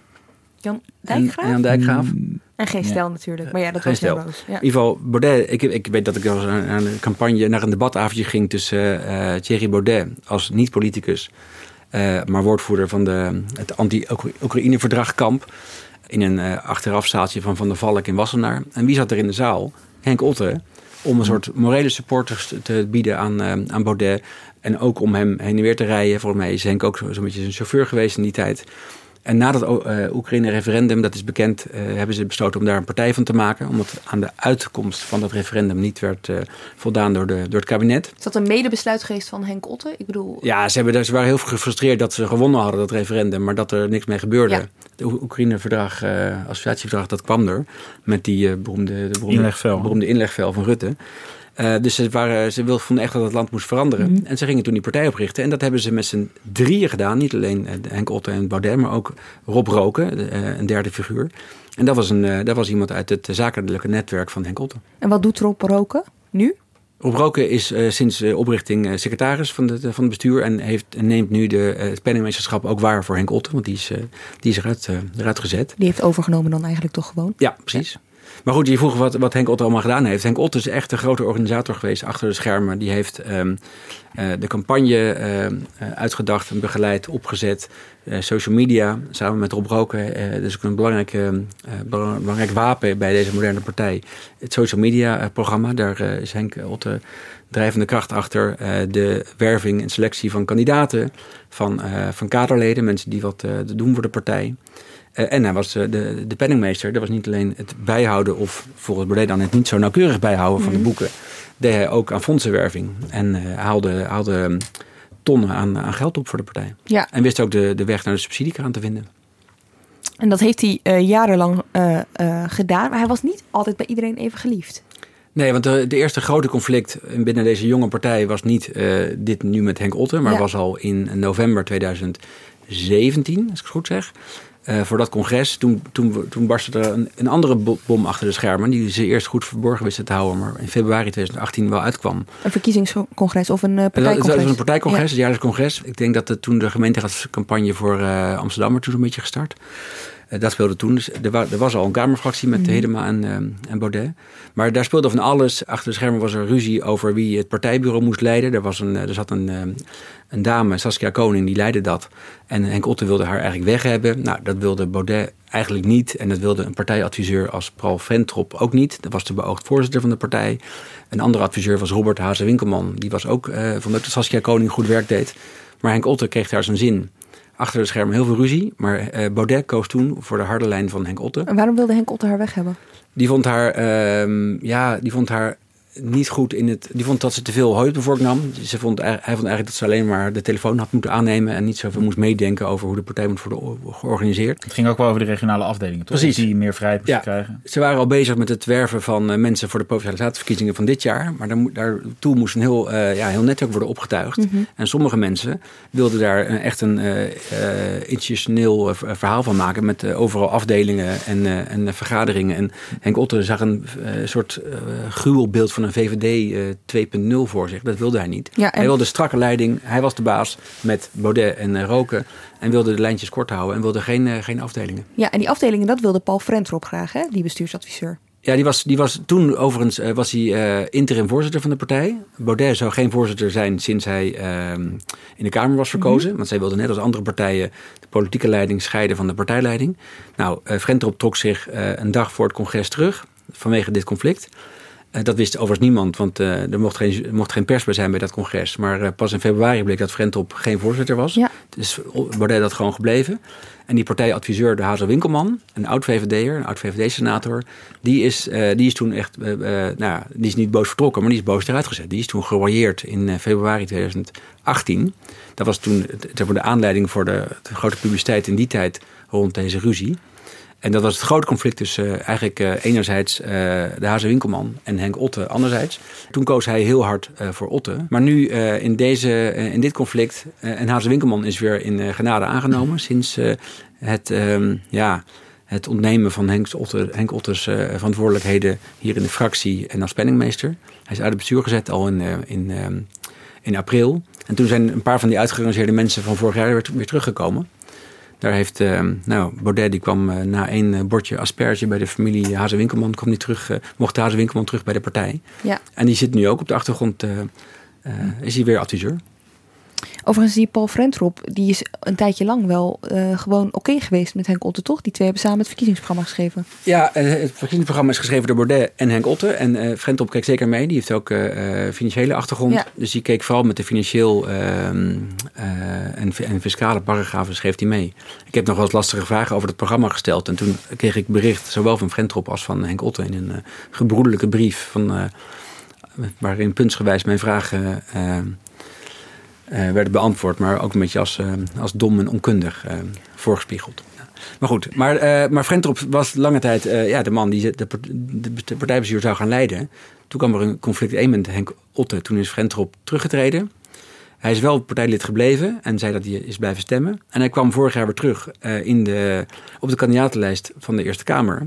Jan Dijkgraaf. En Jan Dijkgraaf. Mm. En geen stijl natuurlijk. Maar ja, dat was heel roos. Ja. In ieder geval, Baudet. Ik, ik weet dat ik aan een campagne, naar een debatavondje ging tussen uh, Thierry Baudet als niet-politicus, uh, maar woordvoerder van de, het anti-Oekraïne-verdragkamp. In een uh, achterafzaaltje van Van der Valk in Wassenaar. En wie zat er in de zaal? Henk Otte. Om een soort morele supporters te bieden aan, aan Baudet. En ook om hem heen en weer te rijden. Volgens mij is Henk ook zo'n beetje zijn chauffeur geweest in die tijd. En na dat uh, Oekraïne-referendum, dat is bekend, uh, hebben ze besloten om daar een partij van te maken. Omdat aan de uitkomst van dat referendum niet werd uh, voldaan door, de, door het kabinet. Is dat een medebesluit geweest van Henk Otte? Ik bedoel... Ja, ze, hebben, ze waren heel gefrustreerd dat ze gewonnen hadden, dat referendum. Maar dat er niks mee gebeurde. Ja. Het Oekraïne-verdrag, associatieverdrag, dat kwam er. Met die beroemde, de beroemde, inlegvel. beroemde inlegvel van Rutte. Uh, dus ze, waren, ze vonden echt dat het land moest veranderen. Mm -hmm. En ze gingen toen die partij oprichten. En dat hebben ze met z'n drieën gedaan. Niet alleen uh, Henk Otte en Baudet, maar ook Rob Roken, uh, een derde figuur. En dat was, een, dat was iemand uit het zakelijke netwerk van Henk Otte. En wat doet Rob Roken nu? Rob Roken is sinds de oprichting secretaris van, de, van het bestuur. En heeft, neemt nu de, het penningmeesterschap ook waar voor Henk Otte. Want die is, die is eruit, eruit gezet. Die heeft overgenomen dan eigenlijk toch gewoon? Ja, precies. Ja. Maar goed, je vroeg wat, wat Henk Otte allemaal gedaan heeft. Henk Otte is echt een grote organisator geweest achter de schermen. Die heeft um, uh, de campagne uh, uitgedacht en begeleid, opgezet. Uh, social media, samen met Rob Roken. dat is ook een belangrijk, belangrijk wapen bij deze moderne partij. Het social media programma, daar is Henk Otte drijvende kracht achter de werving en selectie van kandidaten, van, van kaderleden, mensen die wat doen voor de partij. En hij was de, de penningmeester. Dat was niet alleen het bijhouden, of volgens Baudet dan het niet zo nauwkeurig bijhouden van de mhm. boeken. Deed hij ook aan fondsenwerving. En haalde, haalde tonnen aan, aan geld op voor de partij. Ja. En wist ook de, de weg naar de subsidiekraan te vinden. En dat heeft hij uh, jarenlang uh, gedaan. Maar hij was niet altijd bij iedereen even geliefd. Nee, want de, de eerste grote conflict binnen deze jonge partij was niet dit nu met Henk Otten, maar was al in november 2017, als ik het goed zeg. Uh, voor dat congres. Toen, toen, toen barstte er een, een, andere bom achter de schermen. Die ze eerst goed verborgen wisten te houden. Maar in februari 2018 wel uitkwam. Een verkiezingscongres of een uh, partijcongres? Dat was een partijcongres, ja. het jaarlijks congres. Ik denk dat toen de gemeenteraadscampagne voor uh, Amsterdam er toen een beetje gestart. Uh, dat speelde toen. Dus er, er, was al een Kamerfractie met mm. Hedema en, uh, en Baudet. Maar daar speelde van alles. Achter de schermen was er ruzie over wie het partijbureau moest leiden. Er, was een, er zat een, een dame, Saskia Koning, die leidde dat. En Henk Otte wilde haar eigenlijk weg hebben. Nou, dat wilde Baudet eigenlijk niet. En dat wilde een partijadviseur als Paul Ventrop ook niet. Dat was de beoogd voorzitter van de partij. Een andere adviseur was Robert Hazen-Winkelman. Die was ook, uh, vond dat Saskia Koning goed werk deed. Maar Henk Otte kreeg daar zijn zin. Achter de schermen heel veel ruzie. Maar uh, Baudet koos toen voor de harde lijn van Henk Otte. En waarom wilde Henk Otte haar weg hebben? Die vond haar, uh, ja, die vond haar niet goed in het. Die vond dat ze te veel heupenvork nam. Ze vond, hij vond eigenlijk dat ze alleen maar de telefoon had moeten aannemen. en niet zoveel moest meedenken over hoe de partij moet worden georganiseerd. Het ging ook wel over de regionale afdelingen, toch? Precies. Die meer vrijheid moesten ja. krijgen. Ze waren al bezig met het werven van uh, mensen voor de provinciale statenverkiezingen van dit jaar. Maar daar, daartoe moest een heel, uh, ja, heel netwerk worden opgetuigd. Mm -hmm. En sommige mensen wilden daar uh, echt een institutioneel verhaal van maken. met overal afdelingen en, en vergaderingen. En Henk Otter zag een soort gruwelbeeld van een VVD 2.0 eh, voor zich. Dat wilde hij niet. Hij wilde strakke leiding. Hij was de baas met Baudet en uh, Roken. En wilde de lijntjes kort houden. En wilde geen, uh, geen afdelingen. Ja, en die afdelingen, dat wilde Paul Frentrop graag, hè? die bestuursadviseur. Ja, die was, die was toen overigens was hij uh, interim voorzitter van de partij. Baudet zou geen voorzitter zijn sinds hij uh, in de Kamer was verkozen. Mhm. Want zij wilden net als andere partijen de politieke leiding scheiden van de partijleiding. Nou, uh, Frentrop trok zich een dag voor het congres terug vanwege dit conflict. Eh, dat wist overigens niemand, want uh, er mocht geen, mocht geen pers bij zijn bij dat congres. Maar uh, pas in februari bleek dat Frentop geen voorzitter was. Ja. Dus Baudet dat gewoon gebleven. En die partijadviseur, de Hazel Winkelman, een oud-VVD'er, een oud-VVD-senator... Die, is, die is toen echt, nou, die is niet boos vertrokken, maar die is boos eruit gezet. Die is toen geroyeerd in februari 2018. Dat was toen de aanleiding voor de, de grote publiciteit in die tijd rond deze ruzie. En dat was het grote conflict tussen uh, eigenlijk uh, enerzijds uh, de Haze Winkelman en Henk Otte anderzijds. Toen koos hij heel hard voor Otte. Maar nu in, deze, in dit conflict, en Haze Winkelman is weer in genade aangenomen sinds het, um, ja, het ontnemen van Henk, Otte, Henk Ottes verantwoordelijkheden hier in de fractie en als penningmeester. Hij is uit het bestuur gezet al in, in, um, in april. En toen zijn een paar van die uitgerangeerde mensen van vorig jaar weer teruggekomen. Daar heeft, uh, nou, Baudet die kwam uh, na één eh, bordje asperge bij de familie Hazen Winkelman, kwam die terug, mocht Hazen Winkelman terug bij de partij. Ja. En die zit nu ook op de achtergrond, is hij weer adviseur. Overigens, die Paul Frentrop, die is een tijdje lang wel uh, gewoon oké geweest met Henk Otte, toch? Die twee hebben samen het verkiezingsprogramma geschreven. Ja, het verkiezingsprogramma is geschreven door Baudet en Henk Otte. En uh, Frentrop keek zeker mee. Die heeft ook uh, financiële achtergrond. Ja. Dus die keek vooral met de financieel ehm, en, en, fiscale paragrafen schreef hij mee. Ik heb nog wel eens lastige vragen over het programma gesteld. En toen kreeg ik bericht, zowel van Frentrop als van Henk Otte, in een gebroedelijke brief van waarin puntsgewijs mijn vragen uh, werden beantwoord, maar ook een beetje als, uh, als dom en onkundig uh, voorgespiegeld. Maar goed, maar, maar Frentrop was lange tijd ja, de man die de, de, de partijbestuur zou gaan leiden. Toen kwam er een conflict 1 met Henk Otte. Toen is Frentrop teruggetreden. Hij is wel partijlid gebleven en zei dat hij is blijven stemmen. En hij kwam vorig jaar weer terug in de, op de kandidatenlijst van de Eerste Kamer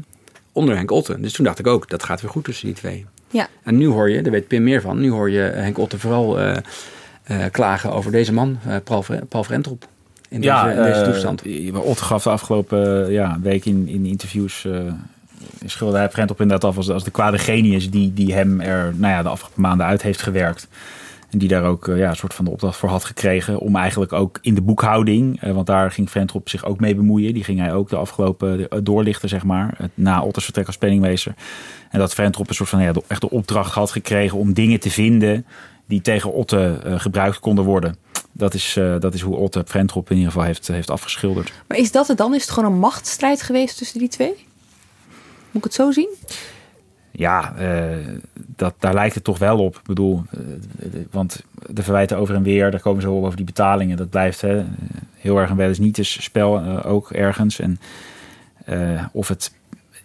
onder Henk Otte. Dus toen dacht ik ook, dat gaat weer goed tussen die twee. Ja. En nu hoor je, daar weet Pim meer van, nu hoor je Henk Otte vooral uh, klagen over deze man, uh, Paul, Paul Frentrop. In deze, in deze toestand. Otte gaf de afgelopen ja, week in, in interviews schilderde hij Frentrop inderdaad af als, als de kwade genius die, die hem er nou ja, de afgelopen maanden uit heeft gewerkt. En die daar ook ja, een soort van de opdracht voor had gekregen. Om eigenlijk ook in de boekhouding. want daar ging Ventrop zich ook mee bemoeien. Die ging hij ook de afgelopen doorlichten, zeg maar. Na Otters vertrek als penningmeester. En dat Ventrop een soort van ja, echt de opdracht had gekregen om dingen te vinden. Die tegen Otte gebruikt konden worden. Dat is, dat is hoe Otte Ventrop in ieder geval heeft, heeft afgeschilderd. Maar is dat het dan? Is het gewoon een machtsstrijd geweest tussen die twee? Moet ik het zo zien? Ja, uh, dat, daar lijkt het toch wel op. Ik bedoel, uh, want de verwijten over en weer, daar komen ze over die betalingen. Dat blijft hè, heel erg een wel eens niet eens spel, uh, ook ergens. En of het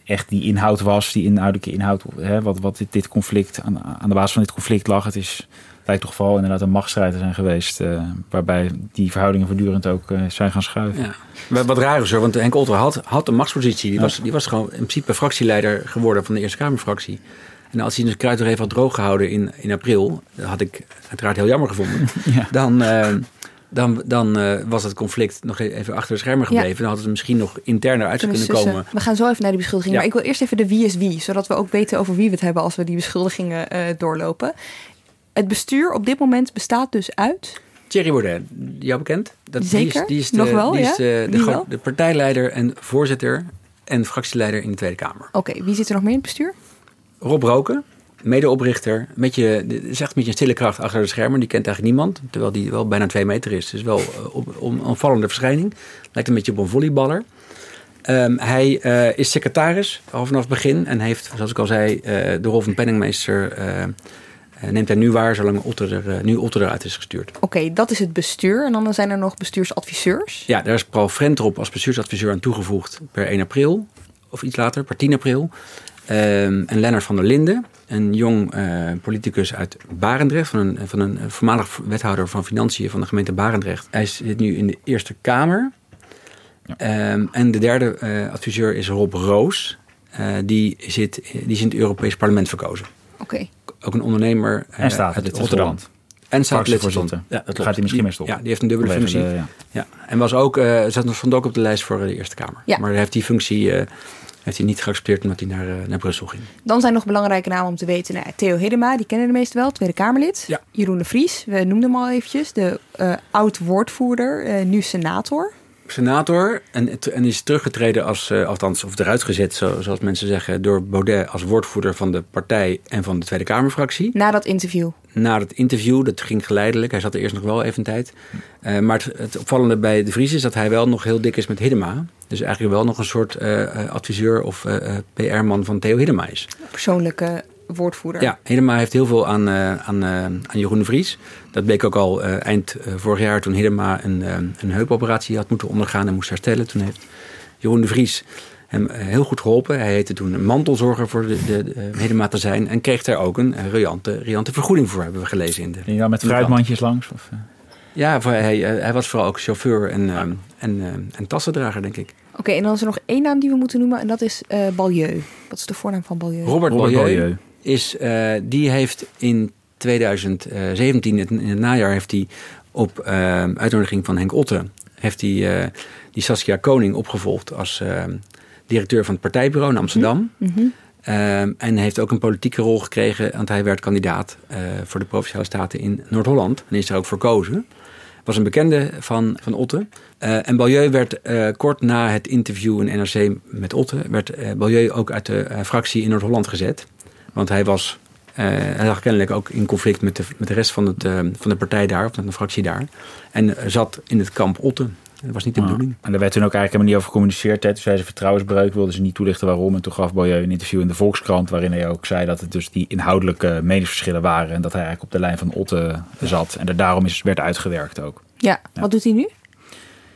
echt die inhoud was, die inhoudelijke inhoud, hè, wat, wat dit, dit conflict, aan, aan de basis van dit conflict lag. Het is lijkt toch vooral inderdaad een machtsstrijder zijn geweest. Uh, waarbij die verhoudingen voortdurend ook uh, zijn gaan schuiven. Ja. Wat raar is hoor, want Henk Olter had, had een machtspositie. Die, was, die was gewoon in principe fractieleider geworden van de Eerste Kamerfractie. En als hij de kruid er even had droog gehouden in, in april, dat had ik uiteraard heel jammer gevonden. ja. Dan, uh, dan, dan uh, was het conflict nog even achter de schermen gebleven. Ja. Dan had het misschien nog interner uit kunnen, kunnen komen. We gaan zo even naar die beschuldigingen. Ja. Maar ik wil eerst even de wie is wie. Zodat we ook weten over wie we het hebben als we die beschuldigingen uh, doorlopen. Het bestuur op dit moment bestaat dus uit. Thierry Baudet, jou bekend? Dat, Zeker, die is, die is de, nog wel, die is de, de, de, partijleider en voorzitter en fractieleider in de Tweede Kamer. Oké, wie zit er nog meer in het bestuur? Rob Roken, medeoprichter. Met je, is echt met je stille kracht achter de schermen. Die kent eigenlijk niemand, terwijl die wel bijna twee meter is. Dus wel een uh, opvallende verschijning. Lijkt een beetje op een volleyballer. Um, hij uh, is secretaris al vanaf het begin en heeft, zoals ik al zei, uh, de rol van penningmeester uh, eh, neemt hij nu waar zolang Otter er, eh, nu Otter eruit is gestuurd. Oké, dat is het bestuur. En dan zijn er nog bestuursadviseurs? Ja, daar is Paul Frentrop als bestuursadviseur aan toegevoegd per 1 april. Of iets later, per 10 april. Um, en Lennart van der Linden, een jong uh, politicus uit Barendrecht, van een, van een voormalig wethouder van Financiën van de gemeente Barendrecht. Hij zit nu in de Eerste Kamer. Ja. Um, en de derde uh, adviseur is Rob Roos. Uh, die, zit, die is in het Europees Parlement verkozen. Oké ook een ondernemer en staat uit Rotterdam. En staat voorzitter. Ja, dat gaat hij misschien mee Ja, die heeft een dubbele functie. ja. En was ook, uh, zat nog stond ook op de lijst voor de Eerste Kamer. Ja. Maar heeft die functie uh, heeft hij niet geaccepteerd omdat hij naar, uh, naar Brussel ging. Dan zijn nog belangrijke namen om te weten. Nou, Theo Hiddema, die kennen de meesten wel, Tweede Kamerlid. Ja. Jeroen de Vries, we noemden hem al eventjes. De oud-woordvoerder, nu senator senator en, en is teruggetreden als, uh, althans, of eruit gezet, zo, zoals mensen zeggen, door Baudet als woordvoerder van de partij en van de Tweede Kamerfractie. Na dat interview? Na dat interview, dat ging geleidelijk. Hij zat er eerst nog wel even tijd. Uh, maar het, opvallende bij De Vries is dat hij wel nog heel dik is met Hiddema. Dus eigenlijk wel nog een soort uh, adviseur of PR-man van Theo Hiddema is. Persoonlijke woordvoerder. Ja, Hiddema heeft heel veel aan, uh, aan, uh, aan Jeroen de Vries. Dat bleek ook al uh, eind vorig jaar toen Hiddema een, een heupoperatie had moeten ondergaan en moest herstellen. Toen heeft Jeroen de Vries hem heel goed geholpen. Hij heette toen een mantelzorger voor de, de, de Hiddema te zijn. En kreeg daar ook een riante, riante vergoeding voor, hebben we gelezen. In de, je met fruitmandjes langs? Of? Ja, hij, hij was vooral ook chauffeur en, ja. en, en tassendrager, denk ik. Oké, en dan is er nog één naam die we moeten noemen en dat is uh, Balieu. Wat is de voornaam van Balieu? Robert, Robert Balieu. Balieu is, uh, die heeft in 2017, in het najaar, heeft hij op uh, uitnodiging van Henk Otte, heeft hij uh, die Saskia Koning opgevolgd als directeur van het partijbureau in Amsterdam. Mm -hmm. en heeft ook een politieke rol gekregen, want hij werd kandidaat voor de Provinciale Staten in Noord-Holland. En is er ook voor gekozen. Was een bekende van, van Otte. Uh, en Balieu werd uh, kort na het interview in NRC met Otte, werd Balieu ook uit de fractie in Noord-Holland gezet. Want hij was uh, hij lag kennelijk ook in conflict met de, met de rest van, het, uh, van de partij daar, of van de fractie daar. En uh, zat in het kamp Otte. Dat was niet de bedoeling. En daar werd toen ook eigenlijk helemaal niet over gecommuniceerd. Hè. Toen zei ze vertrouwensbreuk, wilden ze niet toelichten waarom. En toen gaf Boyer een interview in de Volkskrant... waarin hij ook zei dat het dus die inhoudelijke meningsverschillen waren... en dat hij eigenlijk op de lijn van Otte zat. En dat daarom is, werd uitgewerkt ook. Ja, ja. wat doet hij nu?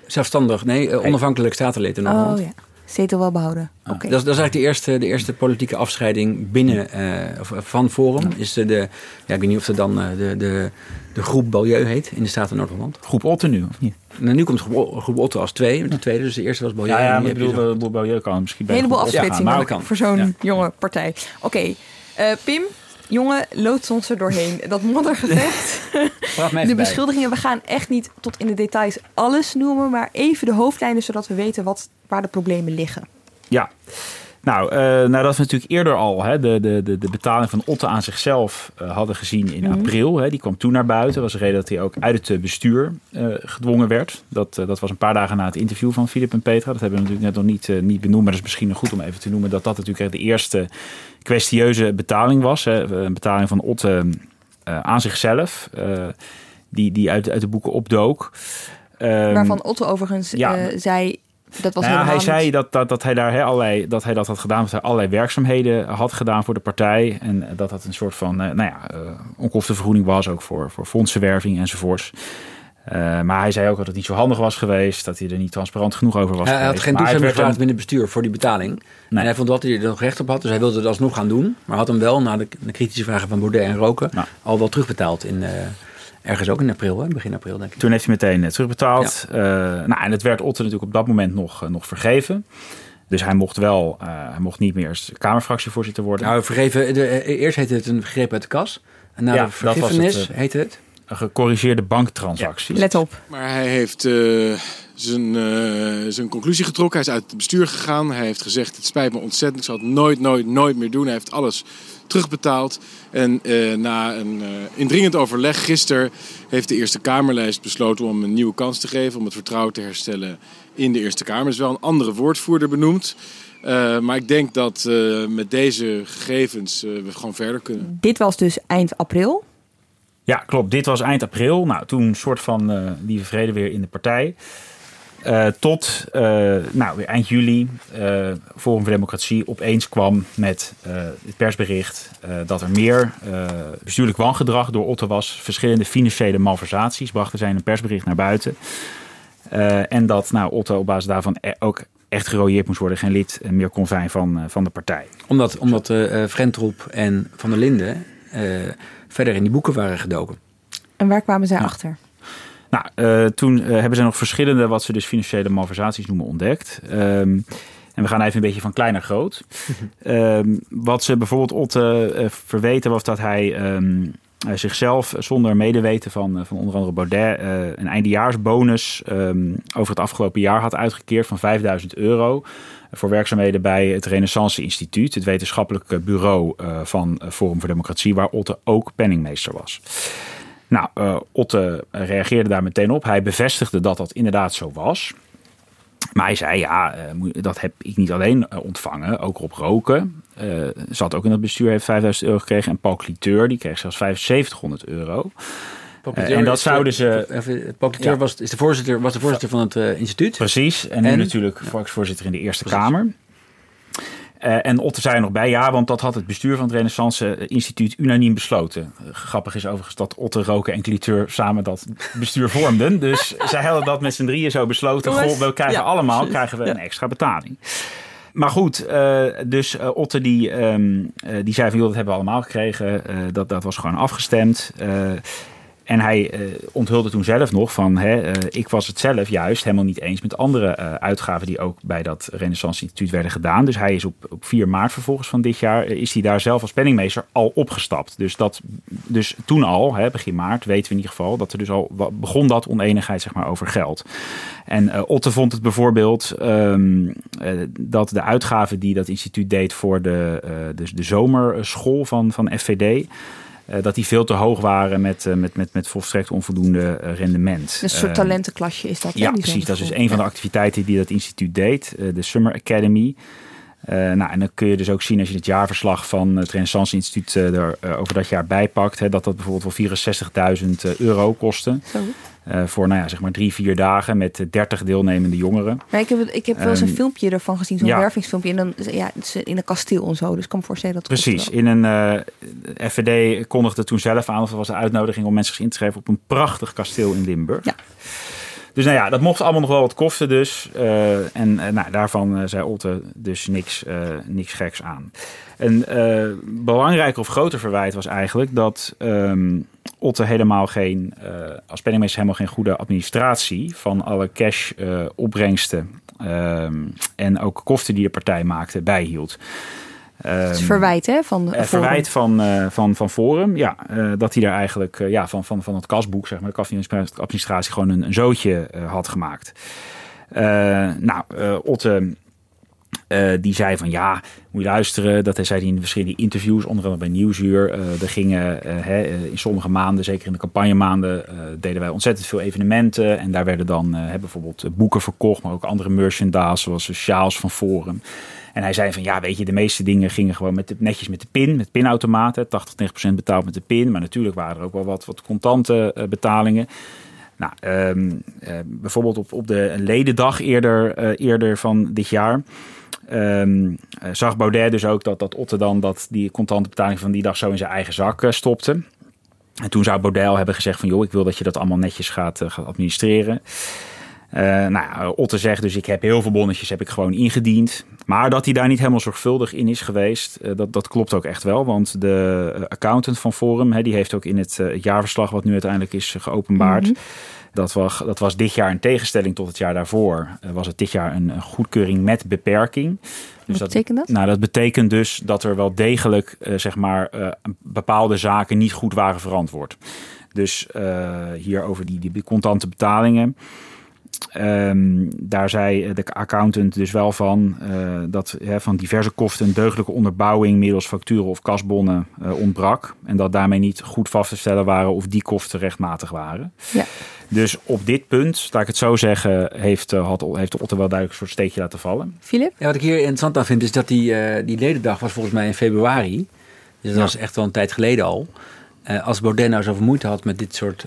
Zelfstandig, nee, onafhankelijk statenlid in Nederland. Oh, ja zetel wel behouden. Ah, dat, dat, is eigenlijk de eerste, de eerste politieke afscheiding binnen uh, van Forum. Is de, de, ja, ik weet niet of het dan uh, de, de, de groep Balieu heet in de Staten Noord-Holland. Groep Otte nu, of niet? Nou, nu komt groep, groep Otte als twee. De tweede, dus de eerste was Balieu. Ja, ja maar ik bedoel, de Balieu kan misschien bij Een heleboel afsplitsingen voor zo'n ja. jonge partij. Oké, okay. uh, Pim, Jongen, loods ons er doorheen. Dat moddergevecht. de beschuldigingen, we gaan echt niet tot in de details alles noemen, maar even de hoofdlijnen zodat we weten wat, waar de problemen liggen. Ja. Nou, uh, nou, dat we natuurlijk eerder al hè, de, de, de, betaling van Otte aan zichzelf uh, hadden gezien in mhm. april. Hè, die kwam toen naar buiten. Dat was de reden dat hij ook uit het bestuur uh, gedwongen werd. Dat, dat was een paar dagen na het interview van Filip en Petra. Dat hebben we natuurlijk net nog niet, niet benoemd. Maar dat is misschien nog goed om even te noemen dat dat natuurlijk de eerste kwestieuze betaling was. Hè, een betaling van Otte aan zichzelf. die, die uit, uit de boeken opdook. Um, Waarvan Otto overigens ja. zei dat was nou, hij zei dat, dat, dat hij daar he, allerlei, dat hij dat had gedaan, dat hij allerlei werkzaamheden had gedaan voor de partij. En dat dat een soort van nou ja, onkostenvergoeding was, ook voor, voor fondsenwerving enzovoorts. Uh, maar hij zei ook dat het niet zo handig was geweest, dat hij er niet transparant genoeg over was. Hij had geen toestemming gevraagd binnen het bestuur voor die betaling. Nee. En hij vond dat hij er nog recht op had, dus hij wilde het alsnog gaan doen. Maar had hem wel, na de, de kritische vragen van Baudet en Roken, nou. al wel terugbetaald in, Ergens ook in april, hè? begin april denk ik. Toen heeft hij meteen eh, terugbetaald. Ja. Uh, nou, en het werd Otter natuurlijk op dat moment nog, nog vergeven. Dus hij mocht wel, hij mocht niet meer Kamerfractievoorzitter worden. Nou, vergeven, de, eerst heette het een greep uit de kas. En na ja, de vergiffenis het, heette het? Een gecorrigeerde banktransactie. let op. Maar hij heeft zijn, zijn conclusie getrokken. Hij is uit het bestuur gegaan. Hij heeft gezegd, het spijt me ontzettend. Ik zal het nooit, nooit, nooit meer doen. Hij heeft alles terugbetaald. En uh, na een uh, indringend overleg gisteren heeft de Eerste Kamerlijst besloten om een nieuwe kans te geven. Om het vertrouwen te herstellen in de Eerste Kamer. Er is wel een andere woordvoerder benoemd. Uh, maar ik denk dat met deze gegevens we gewoon verder kunnen. Dit was dus eind april. Ja, klopt. Dit was eind april. Nou, toen soort van die vrede weer in de partij. Uh, tot uh, nou, weer eind juli uh, Forum voor Democratie opeens kwam met het persbericht dat er meer bestuurlijk wangedrag door Otto was. Verschillende financiële malversaties brachten zij in een persbericht naar buiten. en dat nou, Otto op basis daarvan e- ook echt gerooieerd moest worden, geen lid meer kon zijn van, van de partij. Omdat, omdat Frentroep en Van der Linden verder in die boeken waren gedoken. En waar kwamen zij achter? Nou, uh, toen uh, hebben ze nog verschillende, wat ze dus financiële malversaties noemen, ontdekt. Um, en we gaan even een beetje van klein naar groot. um, wat ze bijvoorbeeld Otte uh, verweten was dat hij um, zichzelf zonder medeweten van, van onder andere Baudet een eindejaarsbonus over het afgelopen jaar had uitgekeerd van 5000 euro voor werkzaamheden bij het Renaissance Instituut, het wetenschappelijke bureau van Forum voor Democratie, waar Otte ook penningmeester was. Nou, uh, Otte reageerde daar meteen op. Hij bevestigde dat dat inderdaad zo was. Maar hij zei, ja, dat heb ik niet alleen ontvangen, ook op Roken. zat ook in het bestuur, heeft 5000 euro gekregen. En Paul Cliteur, die kreeg zelfs 7500 euro. En dat zouden ze. Ja. was, is de voorzitter, was de voorzitter van het instituut. Precies, en, en nu natuurlijk ja. volksvoorzitter in de Eerste Precies. Kamer. Uh, en Otte zei er nog bij, ja, want dat had het bestuur van het Renaissance Instituut unaniem besloten. Uh, grappig is overigens dat Otte, Roken en Cliteur samen dat bestuur vormden. Dus zij hadden dat met z'n drieën zo besloten. Goh, we krijgen ja, allemaal krijgen we een extra betaling. Maar goed, uh, dus Otte die, um, die zei van, joh, dat hebben we allemaal gekregen. dat, dat was gewoon afgestemd. En hij uh, onthulde toen zelf nog van, hè, uh, ik was het zelf juist helemaal niet eens met andere uh, uitgaven die ook bij dat Renaissance Instituut werden gedaan. Dus hij is op, op 4 maart vervolgens van dit jaar, is hij daar zelf als penningmeester al opgestapt. Dus, dat, dus toen al, hè, begin maart, weten we in ieder geval, dat er dus al begon dat oneenigheid zeg maar, over geld. En Otte vond het bijvoorbeeld um, dat de uitgaven die dat instituut deed voor de, de, de zomerschool van, van FVD... Uh, dat die veel te hoog waren met, uh, met, met, met volstrekt onvoldoende uh, rendement. Een soort talentenklasje is dat? Ja, precies. Dat is dus een van de activiteiten die dat instituut deed, de Summer Academy. Nou, en dan kun je dus ook zien als je het jaarverslag van het Renaissance Instituut er over dat jaar bijpakt, hè, dat dat bijvoorbeeld wel 64.000 euro kostte. Zo. Uh, voor nou ja, zeg maar drie, vier dagen met 30 deelnemende jongeren. Maar ik heb, ik heb wel eens een um, filmpje ervan gezien, zo'n ja. wervingsfilmpje. En dan ja, in een kasteel en zo. Dus ik kan me voorstellen dat Precies. In een uh, FVD kondigde toen zelf aan, of er was een uitnodiging om mensen zich in te schrijven op een prachtig kasteel in Limburg. Ja. Dus nou ja, dat mocht allemaal nog wel wat kosten dus. Uh, en nou, daarvan zei Otte dus niks, niks geks aan. Een belangrijker of groter verwijt was eigenlijk dat... Um, Otte helemaal geen, als penningmeester helemaal geen goede administratie van alle cash opbrengsten uh, en ook kosten die de partij maakte bijhield. Het is verwijt hè, van uh, Verwijt van, uh, van, van Forum, ja. Uh, dat hij daar eigenlijk ja, van, van, van het kasboek, zeg maar, de administratie gewoon een, een zootje had gemaakt. nou, Otte die zei van ja, moet je luisteren. Dat zei hij in verschillende interviews, onder andere bij Nieuwsuur. Er gingen hè, in sommige maanden, zeker in de campagnemaanden, deden wij ontzettend veel evenementen. En daar werden dan bijvoorbeeld boeken verkocht, maar ook andere merchandise, zoals sjaals van Forum. En hij zei van ja, weet je, de meeste dingen gingen gewoon met de, netjes met de pin, met pinautomaten. 80, 90% betaald met de pin. Maar natuurlijk waren er ook wel wat, wat contante uh, betalingen. Nou, um, uh, bijvoorbeeld op, op de ledendag eerder, uh, eerder van dit jaar. Um, zag Baudet dus ook dat, dat Otte dan dat die contante betaling van die dag zo in zijn eigen zak stopte. En toen zou Baudet hebben gezegd van joh, ik wil dat je dat allemaal netjes gaat, gaat administreren. Uh, nou, Otte zegt dus, ik heb heel veel bonnetjes heb ik gewoon ingediend. Maar dat hij daar niet helemaal zorgvuldig in is geweest, uh, dat, dat klopt ook echt wel. Want de uh, accountant van Forum, die heeft ook in het, jaarverslag wat nu uiteindelijk is geopenbaard... Mm -hmm. Dat was, dat was dit jaar in tegenstelling tot het jaar daarvoor. was het dit jaar een, een goedkeuring met beperking. Dus Wat betekent dat? Nou, dat betekent dus dat er wel degelijk zeg maar, bepaalde zaken niet goed waren verantwoord. Dus hier over die, die contante betalingen. Um, daar zei de accountant dus wel van uh, dat hè, van diverse kosten een deugdelijke onderbouwing middels facturen of kasbonnen uh, ontbrak. En dat daarmee niet goed vast te stellen waren of die kosten rechtmatig waren. Ja. Dus op dit punt, laat ik het zo zeggen, heeft, uh, had, heeft Otter wel duidelijk een soort steekje laten vallen. Filip? Ja, wat ik hier interessant aan vind is dat die, die ledendag was volgens mij in februari. Dus dat ja. was echt wel een tijd geleden al. als Baudet nou zoveel moeite had met dit soort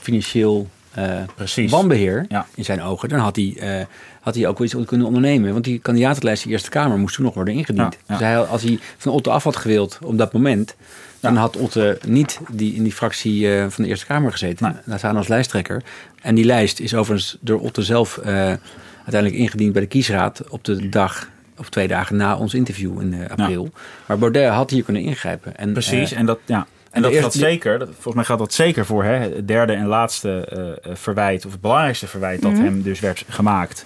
financieel uh, Precies. wanbeheer ja. in zijn ogen, dan had hij, uh, had hij ook wel iets kunnen ondernemen. Want die kandidatenlijst in de Eerste Kamer moest toen nog worden ingediend. Ja, ja. Dus hij, als hij van Otte af had gewild op dat moment, dan had Otte niet die, in die fractie uh, van de Eerste Kamer gezeten. Nee. Daar staan als lijsttrekker. En die lijst is overigens door Otte zelf uiteindelijk ingediend bij de kiesraad op de dag of twee dagen na ons interview in april. Maar Baudet had hier kunnen ingrijpen. En, Precies, en dat, ja, en dat geldt zeker, volgens mij gaat dat zeker voor hè, het derde en laatste uh, verwijt, of het belangrijkste verwijt dat mm -hmm. hem dus werd gemaakt.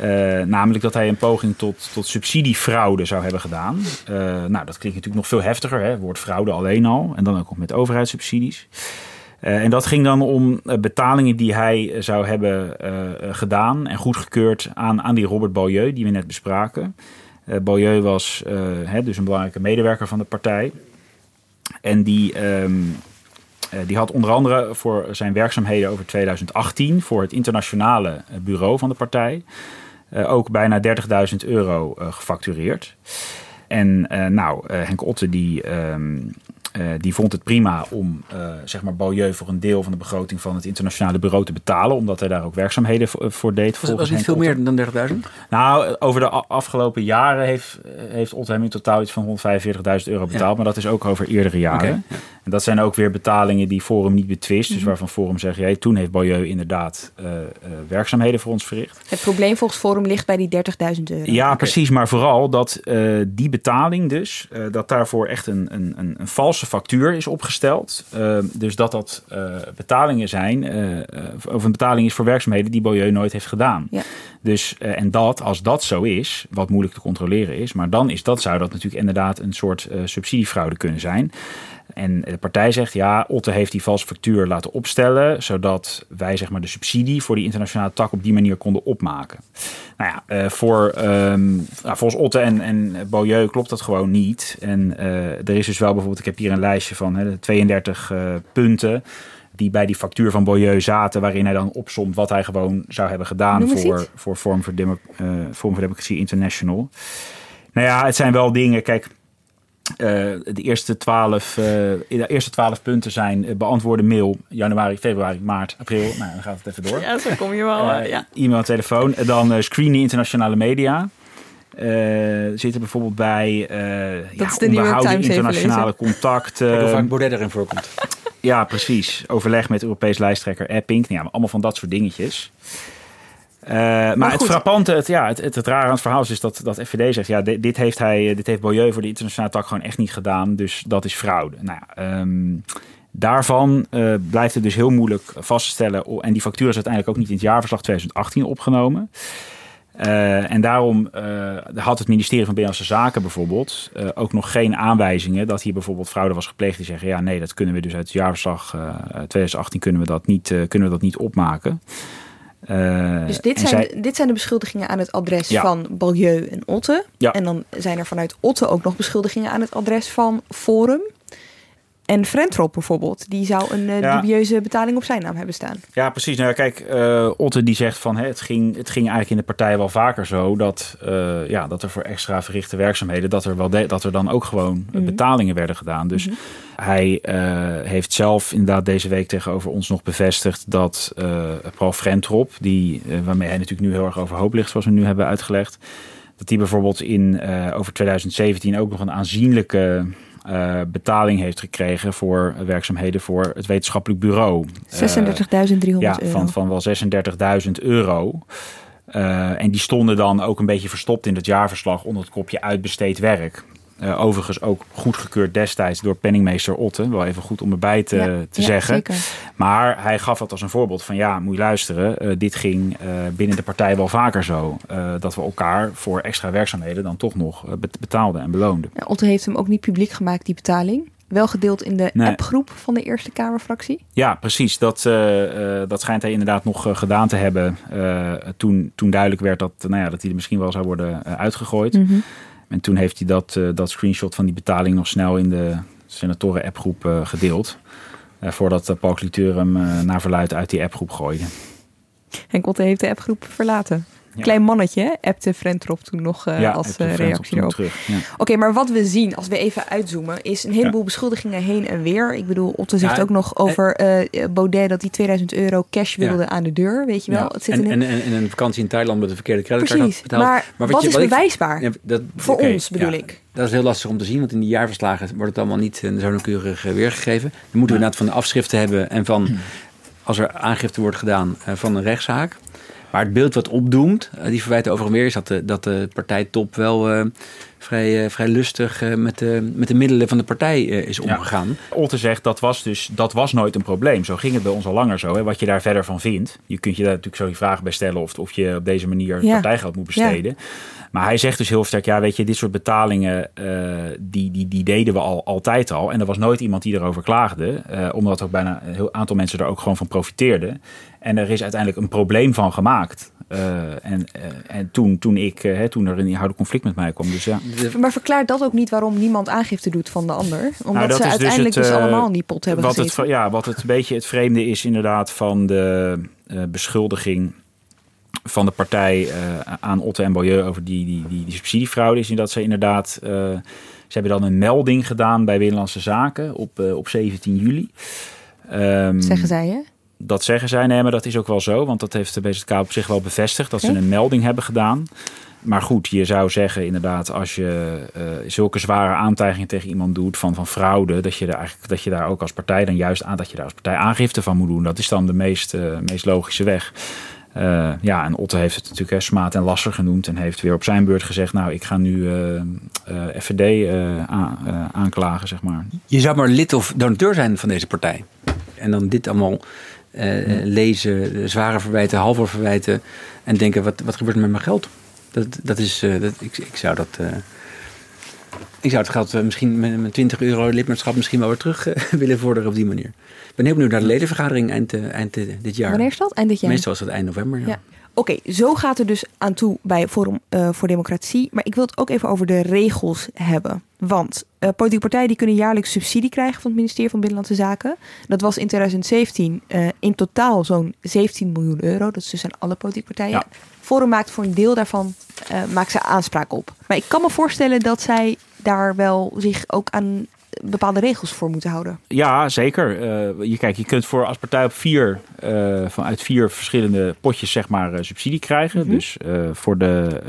Uh, namelijk dat hij een poging tot, tot subsidiefraude zou hebben gedaan. Uh, nou, dat klinkt natuurlijk nog veel heftiger, hè, woord fraude alleen al. En dan ook nog met overheidssubsidies. Uh, en dat ging dan om betalingen die hij zou hebben gedaan en goedgekeurd aan, aan die Robert Beaulieu, die we net bespraken. Beaulieu was hè, dus een belangrijke medewerker van de partij. En die, um, uh, die had onder andere voor zijn werkzaamheden over 2018 voor het internationale bureau van de partij uh, ook bijna 30.000 euro gefactureerd. En nou, Henk Otte die um, uh, die vond het prima om uh, zeg maar Beaulieu voor een deel van de begroting van het internationale bureau te betalen, omdat hij daar ook werkzaamheden voor, deed. Was, was niet veel meer dan 30.000? Nou, over de afgelopen jaren heeft, heeft in totaal iets van 145.000 euro betaald, ja. maar dat is ook over eerdere jaren. Okay, ja. En dat zijn ook weer betalingen die Forum niet betwist, dus mhm. waarvan Forum zegt, ja, toen heeft Beaulieu inderdaad uh, werkzaamheden voor ons verricht. Het probleem volgens Forum ligt bij die 30.000 euro. Ja, okay. precies, maar vooral dat die betaling dus, dat daarvoor echt een, een, een, een valse factuur is opgesteld. Uh, dus dat dat uh, betalingen zijn, uh, of een betaling is voor werkzaamheden die Beaulieu nooit heeft gedaan. Ja. Dus, en dat, als dat zo is, wat moeilijk te controleren is, maar dan is dat, zou dat natuurlijk inderdaad een soort subsidiefraude kunnen zijn. En de partij zegt, ja, Otte heeft die valse factuur laten opstellen, zodat wij zeg maar de subsidie voor die internationale tak op die manier konden opmaken. Nou ja, uh, voor, um, nou, volgens Otte en, en Beaulieu klopt dat gewoon niet. En uh, er is dus wel bijvoorbeeld, ik heb hier een lijstje van hè, 32 uh, punten die bij die factuur van Beaulieu zaten, waarin hij dan opsomt wat hij gewoon zou hebben gedaan voor, voor Forum for, Demo Forum for Democracy International. Nou ja, het zijn wel dingen, kijk, de eerste twaalf, uh, de eerste twaalf punten zijn uh, beantwoorden mail januari, februari, maart, april. Nou, dan gaat het even door. Ja, zo kom je wel. ja. E-mail, telefoon. En dan screenen internationale media. zitten bijvoorbeeld bij dat ja, onderhouden internationale contacten. Hoe vaak Baudet erin voorkomt. ja, precies. Overleg met Europees lijsttrekker Epping. Ja, allemaal van dat soort dingetjes. Uh, maar, maar het frappante, het, ja, het, het, het rare aan het verhaal is, dat, dat FVD zegt... ja, dit, dit heeft, hij, dit heeft voor de internationale tak gewoon echt niet gedaan... dus dat is fraude. Nou ja, um, daarvan uh, blijft het dus heel moeilijk vast te stellen... en die factuur is uiteindelijk ook niet in het jaarverslag 2018 opgenomen... Uh, en daarom had het ministerie van Binnenlandse Zaken bijvoorbeeld ook nog geen aanwijzingen dat hier bijvoorbeeld fraude was gepleegd. Die zeggen ja, nee, dat kunnen we dus uit het jaarverslag 2018 kunnen we dat niet, kunnen we dat niet opmaken. Dus dit zijn, dit zijn de beschuldigingen aan het adres van Balieu en Otte. Ja. En dan zijn er vanuit Otte ook nog beschuldigingen aan het adres van Forum. En Frentrop bijvoorbeeld, die zou een uh, dubieuze betaling op zijn naam hebben staan. Ja, precies. Nou, kijk, uh, Otte die zegt van hè, het, ging, het ging eigenlijk in de partij wel vaker zo dat, uh, ja, dat er voor extra verrichte werkzaamheden, dat er, wel dat er dan ook gewoon mhm. betalingen werden gedaan. Dus mhm. hij heeft zelf inderdaad deze week tegenover ons nog bevestigd dat Paul Frentrop, die, waarmee hij natuurlijk nu heel erg overhoop ligt, zoals we nu hebben uitgelegd, dat die bijvoorbeeld in over 2017 ook nog een aanzienlijke uh, betaling heeft gekregen voor werkzaamheden voor het wetenschappelijk bureau. 36.300 uh, ja, Van, van wel 36.000 euro. Uh, en die stonden dan ook een beetje verstopt in het jaarverslag onder het kopje uitbesteed werk. Uh, overigens ook goedgekeurd destijds door penningmeester Otte. Wel even goed om erbij te, te zeggen. Maar hij gaf het als een voorbeeld van ja, moet je luisteren. Uh, dit ging uh, binnen de partij wel vaker zo. dat we elkaar voor extra werkzaamheden dan toch nog betaalden en beloonden. Ja, Otte heeft hem ook niet publiek gemaakt, die betaling. Wel gedeeld in de appgroep van de Eerste Kamerfractie? Ja, precies. Dat, dat schijnt hij inderdaad nog gedaan te hebben. toen, toen duidelijk werd dat, nou ja, dat hij er misschien wel zou worden uitgegooid. Mm en toen heeft hij dat, uh, dat screenshot van die betaling nog snel in de senatoren-appgroep uh, gedeeld. Uh, voordat Paul Cliteur hem naar verluid uit die appgroep gooide. En Kotte heeft de appgroep verlaten. Klein mannetje, appte Frentrop toen nog uh, als uh, reactie erop. Oké, maar wat we zien als we even uitzoomen, is een heleboel beschuldigingen heen en weer. Ik bedoel, Otte zegt ook nog over uh, Baudet dat hij 2000 euro cash wilde aan de deur. Weet je wel? Het zit en, in... en, en, een vakantie in Thailand met een verkeerde creditcard Precies, betaald. Maar, maar wat, is bewijsbaar? dat, Voor ons bedoel ik. Dat is heel lastig om te zien, want in die jaarverslagen wordt het allemaal niet zo nauwkeurig weergegeven. Dan moeten we inderdaad van de afschriften hebben en van als er aangifte wordt gedaan van een rechtszaak. Maar het beeld wat opdoemt, eh, die verwijten over en weer, is dat de, dat de partijtop wel uh, vrij, uh, vrij lustig uh, met, de, met de middelen van de partij is omgegaan. Ja. Otte zegt dat was dus dat was nooit een probleem. Zo ging het bij ons al langer zo. Hè. Wat je daar verder van vindt. Je kunt je daar natuurlijk zo die vraag bij stellen of, of je op deze manier ja. partijgeld moet besteden. Ja. Maar hij zegt dus heel sterk, ja weet je, dit soort betalingen, die, die, die deden we al altijd al. En er was nooit iemand die erover klaagde. omdat ook bijna een heel aantal mensen er ook gewoon van profiteerden. En er is uiteindelijk een probleem van gemaakt. Uh, en, uh, en toen, toen, ik, uh, toen er een inhoudelijk conflict met mij kwam. Dus ja. Maar verklaart dat ook niet waarom niemand aangifte doet van de ander? Omdat nou, ze dus uiteindelijk dus, dus, allemaal in die pot hebben wat gezeten. Het, ja, wat het een beetje het vreemde is inderdaad van de beschuldiging van de partij aan Otte en Bolieu over die, die, die, die subsidiefraude is dat ze inderdaad... ze hebben dan een melding gedaan bij Binnenlandse Zaken op, op 17 juli. Um, zeggen zij, hè? dat zeggen zij. Nee, maar dat is ook wel zo. Want dat heeft de BZK op zich wel bevestigd. Dat ze een melding hebben gedaan. Maar goed, je zou zeggen inderdaad, als je uh, zulke zware aantijgingen tegen iemand doet van, van fraude, dat je, er eigenlijk, dat je daar ook als partij dan juist aan, dat je daar als partij aangifte van moet doen. Dat is dan de meest, uh, meest logische weg. Uh, ja, en Otte heeft het natuurlijk hè, smaad en lasser genoemd en heeft weer op zijn beurt gezegd, nou, ik ga nu FVD aan, aanklagen, zeg maar. Je zou maar lid of donateur zijn van deze partij. En dan dit allemaal uh, lezen, zware verwijten, halve verwijten. En denken, wat, wat gebeurt er met mijn geld? Dat, dat is, uh, dat, ik, ik zou dat... Ik zou het geld misschien met, met 20 euro lidmaatschap misschien wel weer terug willen vorderen op die manier. Ik ben heel benieuwd naar de ledenvergadering eind, eind dit jaar. Wanneer is dat? Eind dit jaar? Meestal is dat eind november, ja. ja. Oké, zo gaat het dus aan toe bij Forum voor Democratie. Maar ik wil het ook even over de regels hebben. Want politieke partijen die kunnen jaarlijks subsidie krijgen van het ministerie van Binnenlandse Zaken. Dat was in 2017 uh, eh, in totaal zo'n 17 miljoen euro. Dat is dus aan alle politieke partijen. Ja. Forum maakt voor een deel daarvan maakt ze aanspraak op. Maar ik kan me voorstellen dat zij daar wel zich ook aan bepaalde regels voor moeten houden. Ja, zeker. Uh, je, kijk, je kunt voor als partij op vier, uh, vanuit vier verschillende potjes zeg maar, uh, subsidie krijgen. Mhm. Dus voor de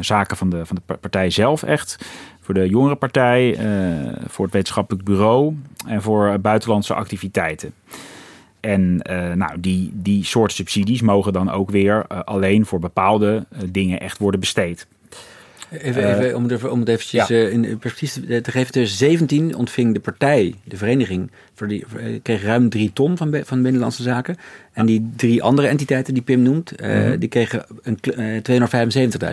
zaken van de, van de partij zelf echt. Voor de jongerenpartij, voor het wetenschappelijk bureau en voor buitenlandse activiteiten. En nou, die, die soort subsidies mogen dan ook weer alleen voor bepaalde dingen echt worden besteed. Even, eh, even, om, het, om het eventjes eh, in perspectief te geven. 2017 ontving de partij, de vereniging, voor die, eh, kreeg ruim drie ton van, van Binnenlandse Zaken. En die drie andere entiteiten die Pim noemt, mhm. die kregen een,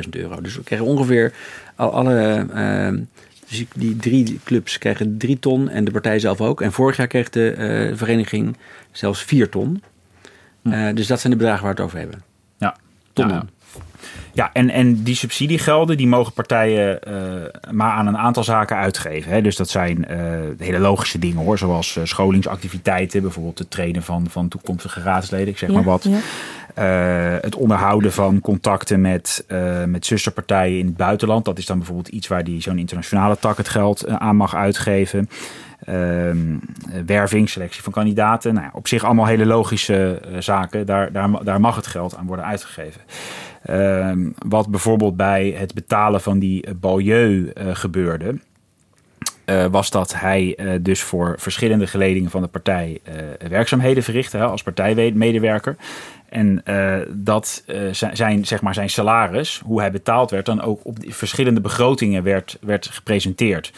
275.000 euro. Dus we kregen ongeveer al, alle... dus die drie clubs kregen drie ton en de partij zelf ook. En vorig jaar kreeg de vereniging zelfs vier ton. Hm. dus dat zijn de bedragen waar we het over hebben. tonnen. Ja, en, en die subsidiegelden die mogen partijen uh, maar aan een aantal zaken uitgeven. Hè. Dus dat zijn uh, hele logische dingen hoor, zoals uh, scholingsactiviteiten, bijvoorbeeld het trainen van, van toekomstige raadsleden, ik zeg maar wat. Ja. het onderhouden van contacten met, met zusterpartijen in het buitenland. Dat is dan bijvoorbeeld iets waar die zo'n internationale tak het geld aan mag uitgeven. Uh, werving, selectie van kandidaten. Nou ja, op zich allemaal hele logische zaken. Daar, daar, daar mag het geld aan worden uitgegeven. Ehm, wat bijvoorbeeld bij het betalen van die Balieu uh, gebeurde. Uh, was dat hij dus voor verschillende geledingen van de partij werkzaamheden verrichtte als partijmedewerker. En dat zijn, zeg maar zijn salaris, hoe hij betaald werd, dan ook op verschillende begrotingen werd, werd gepresenteerd.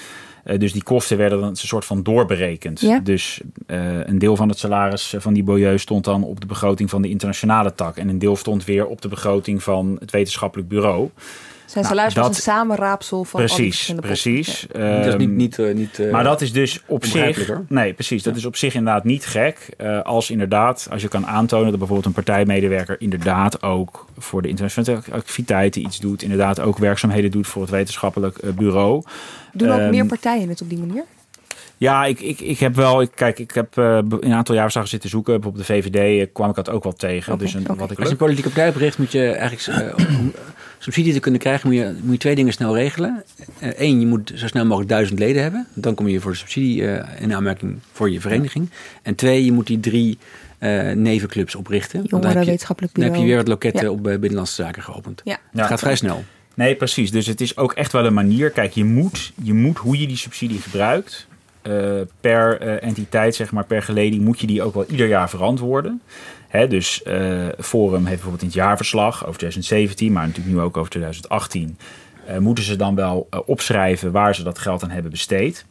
Eh, dus die kosten werden dan een soort van doorberekend. Dus uh, een deel van het salaris van die Boyeux stond dan op de begroting van de internationale tak. En een deel stond weer op de begroting van het wetenschappelijk bureau. Zijn nou, salaris was een samenraapsel van precies, precies. Ja. Um, dat is niet, niet, uh, niet uh, maar dat is dus op zich. Nee, precies. Dat is op zich inderdaad niet gek. Uh, als inderdaad, als je kan aantonen dat bijvoorbeeld een partijmedewerker inderdaad ook voor de internationale activiteiten iets doet, inderdaad ook werkzaamheden doet voor het wetenschappelijk bureau. Doen ook um, meer partijen het op die manier? Ja, ik, ik, ik heb wel. Ik, kijk, ik heb uh, een aantal jaarverslagen zitten zoeken. Op de VVD uh, kwam ik dat ook wel tegen. Okay, dus een, okay. wat ik Als je een politieke partij bericht, moet je eigenlijk. Uh, subsidie te kunnen krijgen, moet je, moet je twee dingen snel regelen. Eén, je moet zo snel mogelijk duizend leden hebben. Dan kom je voor de subsidie in aanmerking voor je vereniging. En twee, je moet die drie nevenclubs oprichten. Jongeren wetenschappelijk bureau. Dan heb je weer het loket ja. op Binnenlandse Zaken geopend. Ja. Het gaat vrij snel. Nee, precies. Dus het is ook echt wel een manier. Kijk, je moet, je moet hoe je die subsidie gebruikt uh, per uh, entiteit, zeg maar, per geleding, moet je die ook wel ieder jaar verantwoorden. Dus uh, Forum heeft bijvoorbeeld in het jaarverslag over 2017, maar natuurlijk nu ook over 2018, moeten ze dan wel opschrijven waar ze dat geld aan hebben besteed.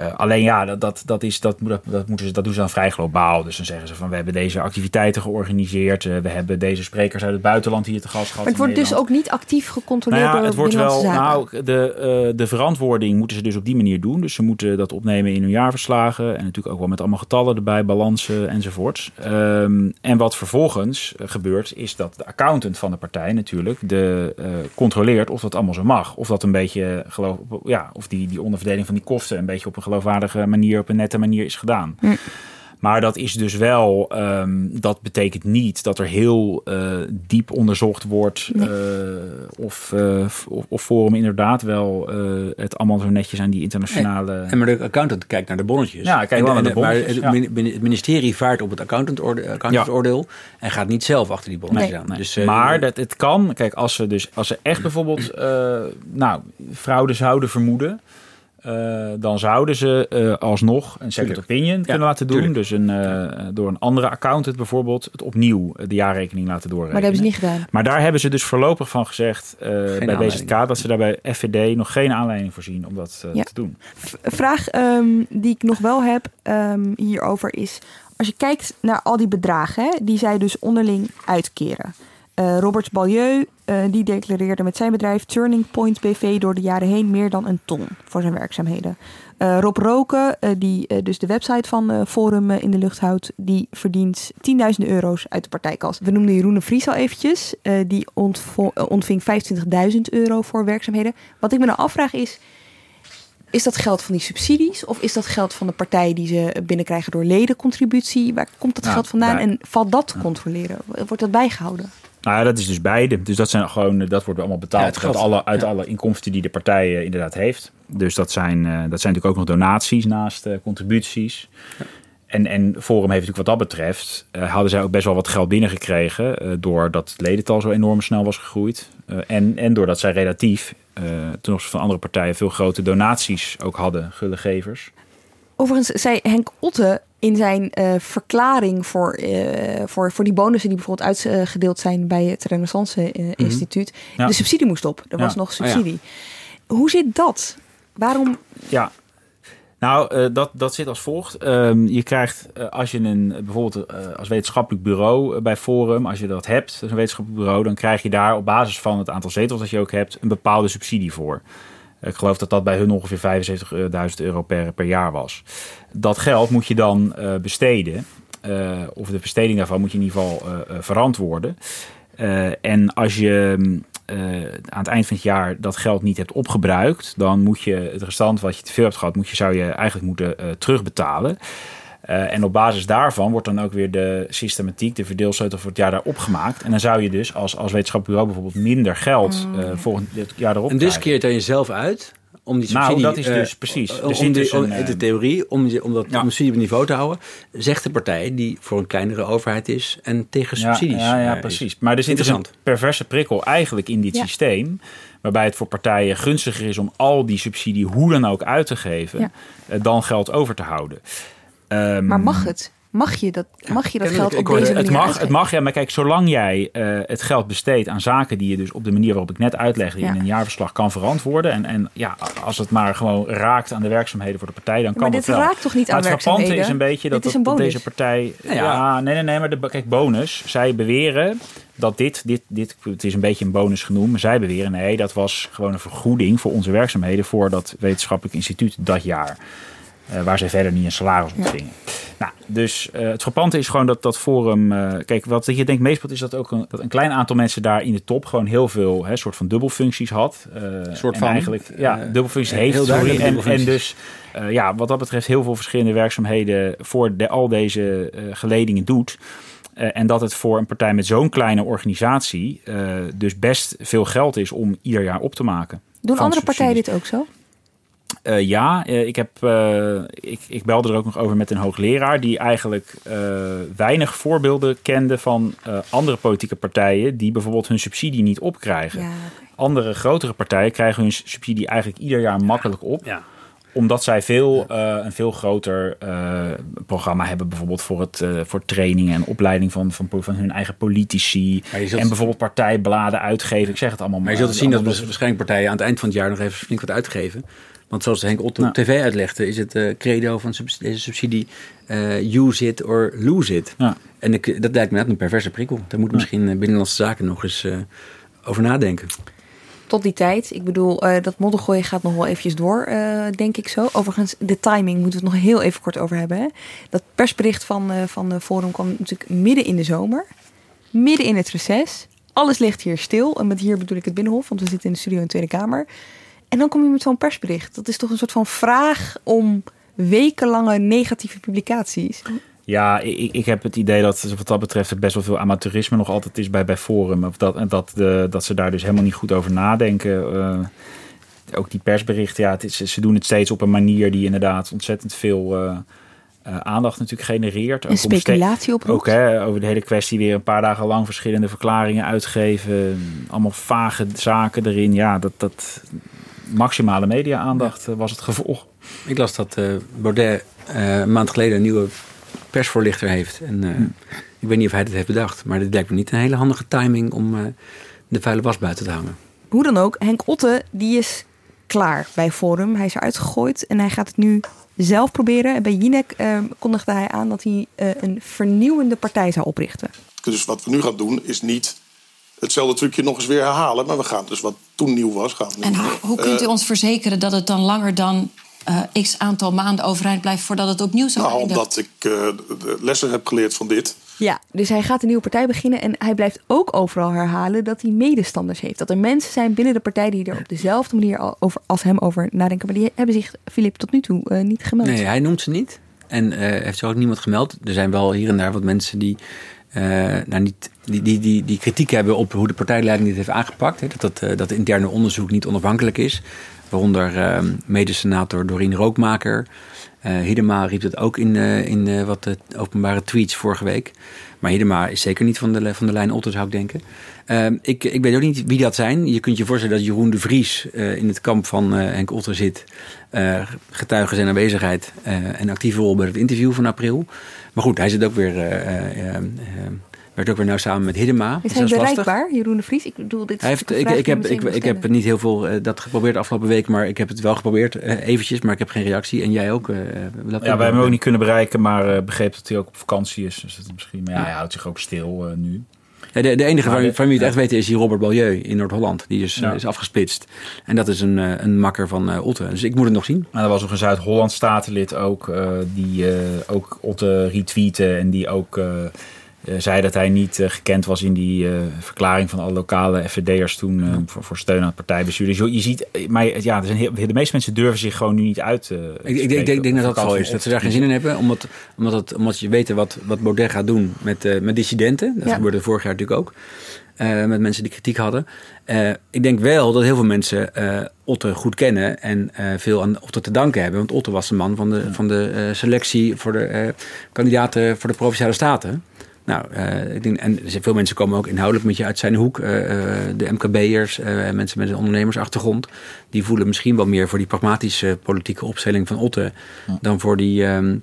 Uh, alleen ja, dat, dat, dat, is, dat, dat, dat, moeten ze, dat doen ze dan vrij globaal. Dus dan zeggen ze van we hebben deze activiteiten georganiseerd. Uh, we hebben deze sprekers uit het buitenland hier te gast gehad. Maar het wordt dus ook niet actief gecontroleerd nou ja, het wordt wel, Nou, de, uh, de verantwoording moeten ze dus op die manier doen. Dus ze moeten dat opnemen in hun jaarverslagen. En natuurlijk ook wel met allemaal getallen erbij, balansen enzovoorts. Um, en wat vervolgens gebeurt, is dat de accountant van de partij natuurlijk de, controleert of dat allemaal zo mag. Of dat een beetje geloof, ja, of die, die onderverdeling van die kosten een beetje op een geloofwaardige manier, op een nette manier is gedaan. Hm. Maar dat is dus wel, um, dat betekent niet dat er heel uh, diep onderzocht wordt nee. uh, of, uh, of, of, Forum inderdaad wel het allemaal zo netjes aan die internationale... En maar de accountant kijkt naar de bonnetjes. Ja, kijkt wel naar de bonnetjes. Maar het, ja. het ministerie vaart op het accountantoordeel ja. en gaat niet zelf achter die bonnetjes nee. aan. Nee. Dus, maar dat, het kan, kijk, als ze, dus, als ze echt bijvoorbeeld nou, fraude zouden vermoeden... Uh, dan zouden ze uh, alsnog een second opinion kunnen laten doen. Tuurlijk. Dus een, uh, door een andere accountant bijvoorbeeld het opnieuw de jaarrekening laten doorrekenen. Maar dat hebben ze niet gedaan. Maar daar hebben ze dus voorlopig van gezegd bij BZK dat ze daarbij FVD nog geen aanleiding voorzien om dat ja. te doen. Vraag um, die ik nog wel heb um, hierover is, als je kijkt naar al die bedragen hè, die zij dus onderling uitkeren. Uh, Robert Balieu uh, die declareerde met zijn bedrijf Turning Point BV door de jaren heen meer dan een ton voor zijn werkzaamheden. Uh, Rob Roken, die dus de website van Forum in de lucht houdt, die verdient 10.000 euro's uit de partijkas. We noemden Jeroen de Vries al eventjes. die ontving 25.000 euro voor werkzaamheden. Wat ik me nou afvraag is, is dat geld van die subsidies of is dat geld van de partij die ze binnenkrijgen door ledencontributie? Waar komt dat geld vandaan en valt dat te controleren? Wordt dat bijgehouden? Nou ja, dat is dus beide. Dus dat zijn gewoon, dat wordt allemaal betaald ja, uit, alle, uit alle inkomsten die de partij uh, inderdaad heeft. Dus dat zijn, uh, dat zijn natuurlijk ook nog donaties naast uh, contributies. Ja. En, en Forum heeft natuurlijk wat dat betreft, hadden zij ook best wel wat geld binnengekregen. doordat het ledental zo enorm snel was gegroeid. en, en doordat zij relatief ten opzichte van andere partijen veel grote donaties ook hadden, gullegevers. Overigens zei Henk Otte in zijn uh, verklaring voor, uh, voor, voor die bonussen die bijvoorbeeld uitgedeeld zijn bij het Renaissance uh, mm-hmm. Instituut. Ja. De subsidie moest op. Er was nog subsidie. Oh, ja. Hoe zit dat? Waarom? Ja. Nou, dat, dat zit als volgt. Um, je krijgt als je een bijvoorbeeld als wetenschappelijk bureau bij Forum, als je dat hebt, een wetenschappelijk bureau, dan krijg je daar op basis van het aantal zetels dat je ook hebt, een bepaalde subsidie voor. Ik geloof dat dat bij hun ongeveer 75.000 euro per, per jaar was. Dat geld moet je dan uh, besteden. Uh, of de besteding daarvan moet je in ieder geval uh, verantwoorden. en als je aan het eind van het jaar dat geld niet hebt opgebruikt, dan moet je het restant wat je te veel hebt gehad, moet je, zou je eigenlijk moeten terugbetalen. Uh, en op basis daarvan wordt dan ook weer de systematiek, de verdeelsleutel voor het jaar daarop gemaakt. En dan zou je dus als, als wetenschappelijk bureau bijvoorbeeld minder geld uh, volgend jaar erop En dus keert dan jezelf uit om die subsidie... Nou, dat is dus precies. Uh, om, de, om, de theorie, om, die, om dat ja. subsidie op niveau te houden... zegt de partij die voor een kleinere overheid is en tegen subsidies Ja, ja, ja precies. Maar er zit dus een perverse prikkel eigenlijk in dit systeem waarbij het voor partijen gunstiger is om al die subsidie hoe dan ook uit te geven, dan geld over te houden. Um, maar mag het? Mag je dat, mag je dat geld op deze manier het mag, het mag, ja, maar kijk, zolang jij uh, het geld besteedt aan zaken die je dus op de manier waarop ik net uitlegde in een jaarverslag kan verantwoorden. En, en ja, als het maar gewoon raakt aan de werkzaamheden voor de partij, dan kan het wel. Maar dit raakt toch niet aan het werkzaamheden? Het is een beetje dat, dat, dat deze partij... Ja, nee, nee, nee, maar de, kijk, bonus. Zij beweren dat dit, dit, dit, het is een beetje een bonus genoemd, maar zij beweren nee, dat was gewoon een vergoeding voor onze werkzaamheden voor dat wetenschappelijk instituut dat jaar. Uh, waar zij verder niet een salaris ontvingen. Nou, dus uh, het frappante is gewoon dat dat forum... Uh, kijk, wat je denkt meestal is dat ook een, dat een klein aantal mensen daar in de top... gewoon heel veel hè, soort van dubbelfuncties had. Een soort van? Eigenlijk, ja, dubbelfuncties heeft. Heel sorry, en, en dus ja, wat dat betreft heel veel verschillende werkzaamheden... voor de, al deze geledingen doet... en dat het voor een partij met zo'n kleine organisatie... dus best veel geld is om ieder jaar op te maken. Doen andere partijen dit ook zo? Uh, ja, uh, ik, heb, uh, ik, ik belde er ook nog over met een hoogleraar die eigenlijk weinig voorbeelden kende van andere politieke partijen die bijvoorbeeld hun subsidie niet opkrijgen. Ja, Andere grotere partijen krijgen hun subsidie eigenlijk ieder jaar makkelijk op. Ja. Omdat zij veel, een veel groter programma hebben, bijvoorbeeld voor, het, voor trainingen en opleiding van, van, van hun eigen politici. En bijvoorbeeld partijbladen uitgeven. Ik zeg het allemaal maar. Maar je zult zien dat waarschijnlijk partijen aan het eind van het jaar nog even flink wat uitgeven. Want zoals Henk Otto op tv uitlegde, is het uh, credo van deze subsidie uh, use it or lose it. Ja. En ik, dat lijkt me net een perverse prikkel. Daar moet misschien uh, Binnenlandse Zaken nog eens over nadenken. Tot die tijd, ik bedoel, dat moddergooien gaat nog wel eventjes door, denk ik zo. Overigens, de timing moeten we het nog heel even kort over hebben. Hè? Dat persbericht van, van de Forum kwam natuurlijk midden in de zomer. Midden in het reces. Alles ligt hier stil. En met hier bedoel ik het Binnenhof, want we zitten in de studio in de Tweede Kamer. En dan kom je met zo'n persbericht. Dat is toch een soort van vraag om wekenlange negatieve publicaties. Ja, ik, ik heb het idee dat wat dat betreft er best wel veel amateurisme nog altijd is bij, bij Forum. Of dat, dat, de, dat ze daar dus helemaal niet goed over nadenken. Uh, ook die persberichten, ja, het is, ze doen het steeds op een manier die inderdaad ontzettend veel uh, uh, aandacht natuurlijk genereert. Een speculatie op Ook hè, over de hele kwestie weer een paar dagen lang verschillende verklaringen uitgeven. Allemaal vage zaken erin. Ja, dat, dat, maximale media-aandacht eh, was het gevolg. Ik las dat uh, Baudet uh, een maand geleden een nieuwe persvoorlichter heeft. En hm. ik weet niet of hij het heeft bedacht. Maar dit lijkt me niet een hele handige timing om de vuile was buiten te hangen. Hoe dan ook, Henk Otte die is klaar bij Forum. Hij is eruit gegooid en hij gaat het nu zelf proberen. Bij Jinek kondigde hij aan dat hij een vernieuwende partij zou oprichten. Dus wat we nu gaan doen is niet hetzelfde trucje nog eens weer herhalen. Maar we gaan dus wat toen nieuw was. Gaan en hoe, hoe kunt u eh, ons verzekeren dat het dan langer dan uh, x aantal maanden overeind blijft voordat het opnieuw zou Nou, omdat ik uh, de lessen heb geleerd van dit. Ja, dus hij gaat een nieuwe partij beginnen en hij blijft ook overal herhalen dat hij medestanders heeft. Dat er mensen zijn binnen de partij die er op dezelfde manier over, als hem over nadenken. Maar die hebben zich, Filip, tot nu toe uh, niet gemeld. Nee, hij noemt ze niet. En uh, heeft zich ook niemand gemeld. Er zijn wel hier en daar wat mensen die uh, nou niet, die, die, die, die kritiek hebben op hoe de partijleiding dit heeft aangepakt. Hè, dat, dat, uh, dat interne onderzoek niet onafhankelijk is. Waaronder uh, mede-senator Doreen Rookmaker. Hidema riep het ook in, in wat openbare tweets vorige week. Maar Hidema is zeker niet van de, van de lijn Otter, zou ik denken. ik, ik weet ook niet wie dat zijn. Je kunt je voorstellen dat Jeroen de Vries in het kamp van Henk Otter zit. getuigen zijn aanwezigheid en actieve rol bij het interview van april. Maar goed, hij zit ook weer. Werkt ook weer nou samen met Hiddema. Is hij bereikbaar, Jeroen de Vries? Ik bedoel, dit hij heeft, ik, ik, heb, ik, ik heb niet heel veel dat geprobeerd de afgelopen weken, maar ik heb het wel geprobeerd eventjes, maar ik heb geen reactie. En jij ook? ja, wij hebben hem ook niet kunnen bereiken, maar begreep dat hij ook op vakantie is. Dus dat misschien, maar ja, hij houdt zich ook stil nu. Ja, de, de, enige van, van wie het echt weten is die Robert Balieu in Noord-Holland. Die is, is afgesplitst. En dat is een, een makker van uh, Otte. Dus ik moet het nog zien. Maar er was nog een Zuid-Holland statenlid ook. Uh, die uh, ook Otte retweette. En die ook zei dat hij niet gekend was in die verklaring van alle lokale FVD'ers toen voor, voor, steun aan het partijbestuur. Dus je, ziet, maar ja, er zijn heel, de meeste mensen durven zich gewoon nu niet uit. ik, ik, ik, denk, dat dat zo is. Dat ze daar geen zin in hebben, omdat, omdat, het, omdat je weet wat, wat Baudet gaat doen met, met dissidenten. Dat gebeurde vorig jaar natuurlijk ook. Uh, met mensen die kritiek hadden. Uh, ik denk wel dat heel veel mensen uh, Otte goed kennen en veel aan Otte te danken hebben. Want Otte was de man van de, van de selectie voor de kandidaten voor de Provinciale Staten. Nou, ik denk, en veel mensen komen ook inhoudelijk met je uit zijn hoek. de MKB'ers, mensen met een ondernemersachtergrond. Die voelen misschien wel meer voor die pragmatische politieke opstelling van Otte. Dan voor die... Ehm,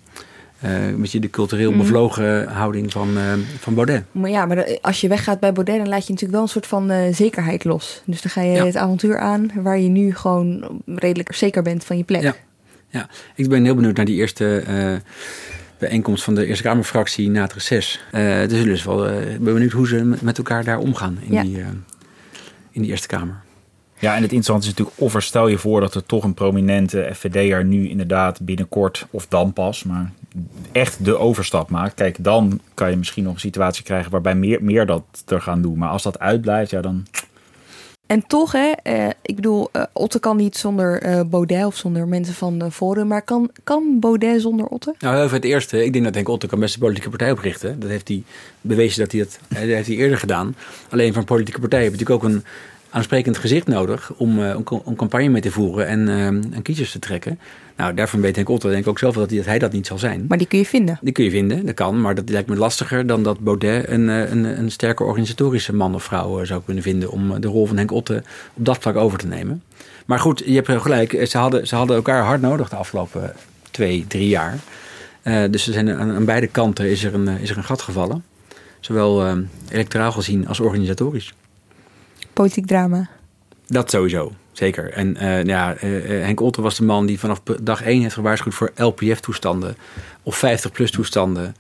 uh, een beetje de cultureel mhm. bevlogen houding van, uh, van Baudet. Maar ja, maar als je weggaat bij Baudet, dan laat je natuurlijk wel een soort van uh, zekerheid los. Dus dan ga je het avontuur aan waar je nu gewoon redelijk zeker bent van je plek. Ja, ja. ik ben heel benieuwd naar die eerste bijeenkomst van de Eerste Kamerfractie na het reces. dus dus wel, ik ben benieuwd hoe ze met elkaar daar omgaan in, die, in die Eerste Kamer. Ja, en het interessante is natuurlijk, of er stel je voor dat er toch een prominente FVD'er nu inderdaad binnenkort, of dan pas, maar echt de overstap maakt. Kijk, dan kan je misschien nog een situatie krijgen waarbij meer, meer dat er gaan doen. Maar als dat uitblijft, ja dan... En toch, hè, eh, ik bedoel, uh, Otte kan niet zonder uh, Baudet of zonder mensen van de Forum. Maar kan, kan Baudet zonder Otte? Nou, even het eerste. Ik denk dat denk Otte kan best een politieke partij oprichten. Dat heeft hij bewezen dat hij dat, dat heeft hij eerder gedaan. Alleen van politieke partijen heb je natuurlijk ook een aansprekend gezicht nodig om, om, campagne mee te voeren en, en kiezers te trekken. Nou, daarvan weet ik Otto denk ik ook zelf dat hij, dat hij dat niet zal zijn. Maar die kun je vinden? Die kun je vinden, dat kan. Maar dat lijkt me lastiger dan dat Baudet een, eh, een, een sterke organisatorische man of vrouw zou kunnen vinden om de rol van Henk Otte op dat vlak over te nemen. Maar goed, je hebt gelijk. Ze hadden, ze hadden elkaar hard nodig de afgelopen twee, drie jaar. dus er zijn, aan, aan, beide kanten is er, een, is er een gat gevallen. Zowel electoraal gezien als organisatorisch politiek drama. Dat sowieso, zeker. En uh, ja, uh, Henk Otter was de man die vanaf dag één heeft gewaarschuwd voor LPF-toestanden of 50-plus toestanden.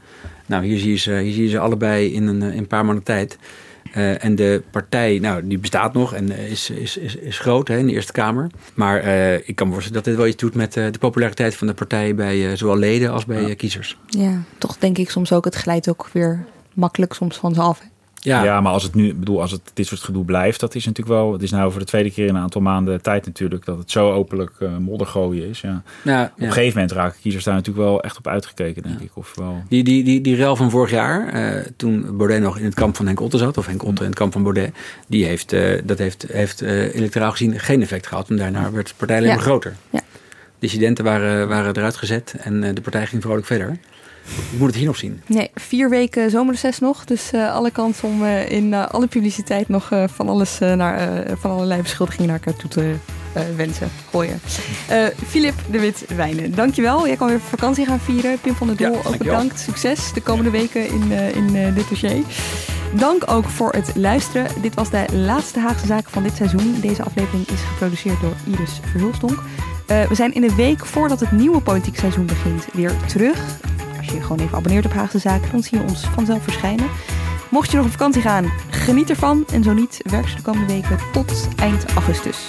Nou, hier zie, je ze, hier zie je ze allebei in een, in een paar maanden tijd. Uh, en de partij, nou, die bestaat nog en is, is, is, is groot hè, in de Eerste Kamer. Maar uh, ik kan me voorstellen dat dit wel iets doet met uh, de populariteit van de partij bij zowel leden als bij kiezers. Ja, toch denk ik soms ook, het glijdt ook weer makkelijk soms van ze af. Ja. ja, maar als het nu, bedoel, als het dit soort gedoe blijft, dat is natuurlijk wel. Het is nou voor de tweede keer in een aantal maanden tijd natuurlijk dat het zo openlijk uh, modder gooien is. Ja. ja op een gegeven moment raken kiezers daar natuurlijk wel echt op uitgekeken, denk ik. Of wel... Die, die, die, die rel van vorig jaar, uh, toen Baudet nog in het kamp van Henk Otte zat, of Henk Otte in het kamp van Baudet, die heeft, uh, dat heeft, heeft electoraal gezien geen effect gehad. En daarna werd de partij alleen maar groter. Ja. Dissidenten waren, waren eruit gezet en de partij ging vrolijk verder. Je moet het hier nog zien. Nee, vier weken zomerreces nog. Dus uh, alle kans om uh, in uh, alle publiciteit nog van alles naar van allerlei beschuldigingen naar elkaar toe te wensen, gooien. Filip de Wit Wijnen, dankjewel. Jij kan weer vakantie gaan vieren. Pim van der Doel, ja, ook bedankt. Succes de komende weken in, in dit dossier. Dank ook voor het luisteren. Dit was de laatste Haagse Zaken van dit seizoen. Deze aflevering is geproduceerd door Iris Verhulstonk. we zijn in de week voordat het nieuwe politiek seizoen begint weer terug je gewoon even abonneert op Haagse Zaken, dan zie je ons vanzelf verschijnen. Mocht je nog op vakantie gaan, geniet ervan. En zo niet, werk ze de komende weken tot eind augustus.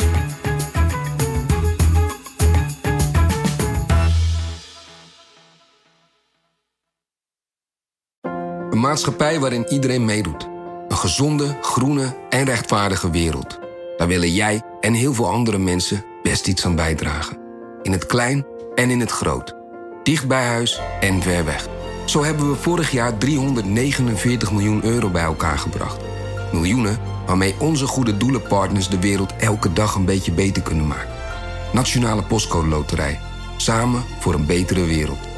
Een maatschappij waarin iedereen meedoet. Een gezonde, groene en rechtvaardige wereld. Daar willen jij en heel veel andere mensen best iets aan bijdragen. In het klein en in het groot dicht bij huis en ver weg. Zo hebben we vorig jaar 349 miljoen euro bij elkaar gebracht. Miljoenen waarmee onze goede doelenpartners de wereld elke dag een beetje beter kunnen maken. Nationale Postcode Loterij. Samen voor een betere wereld.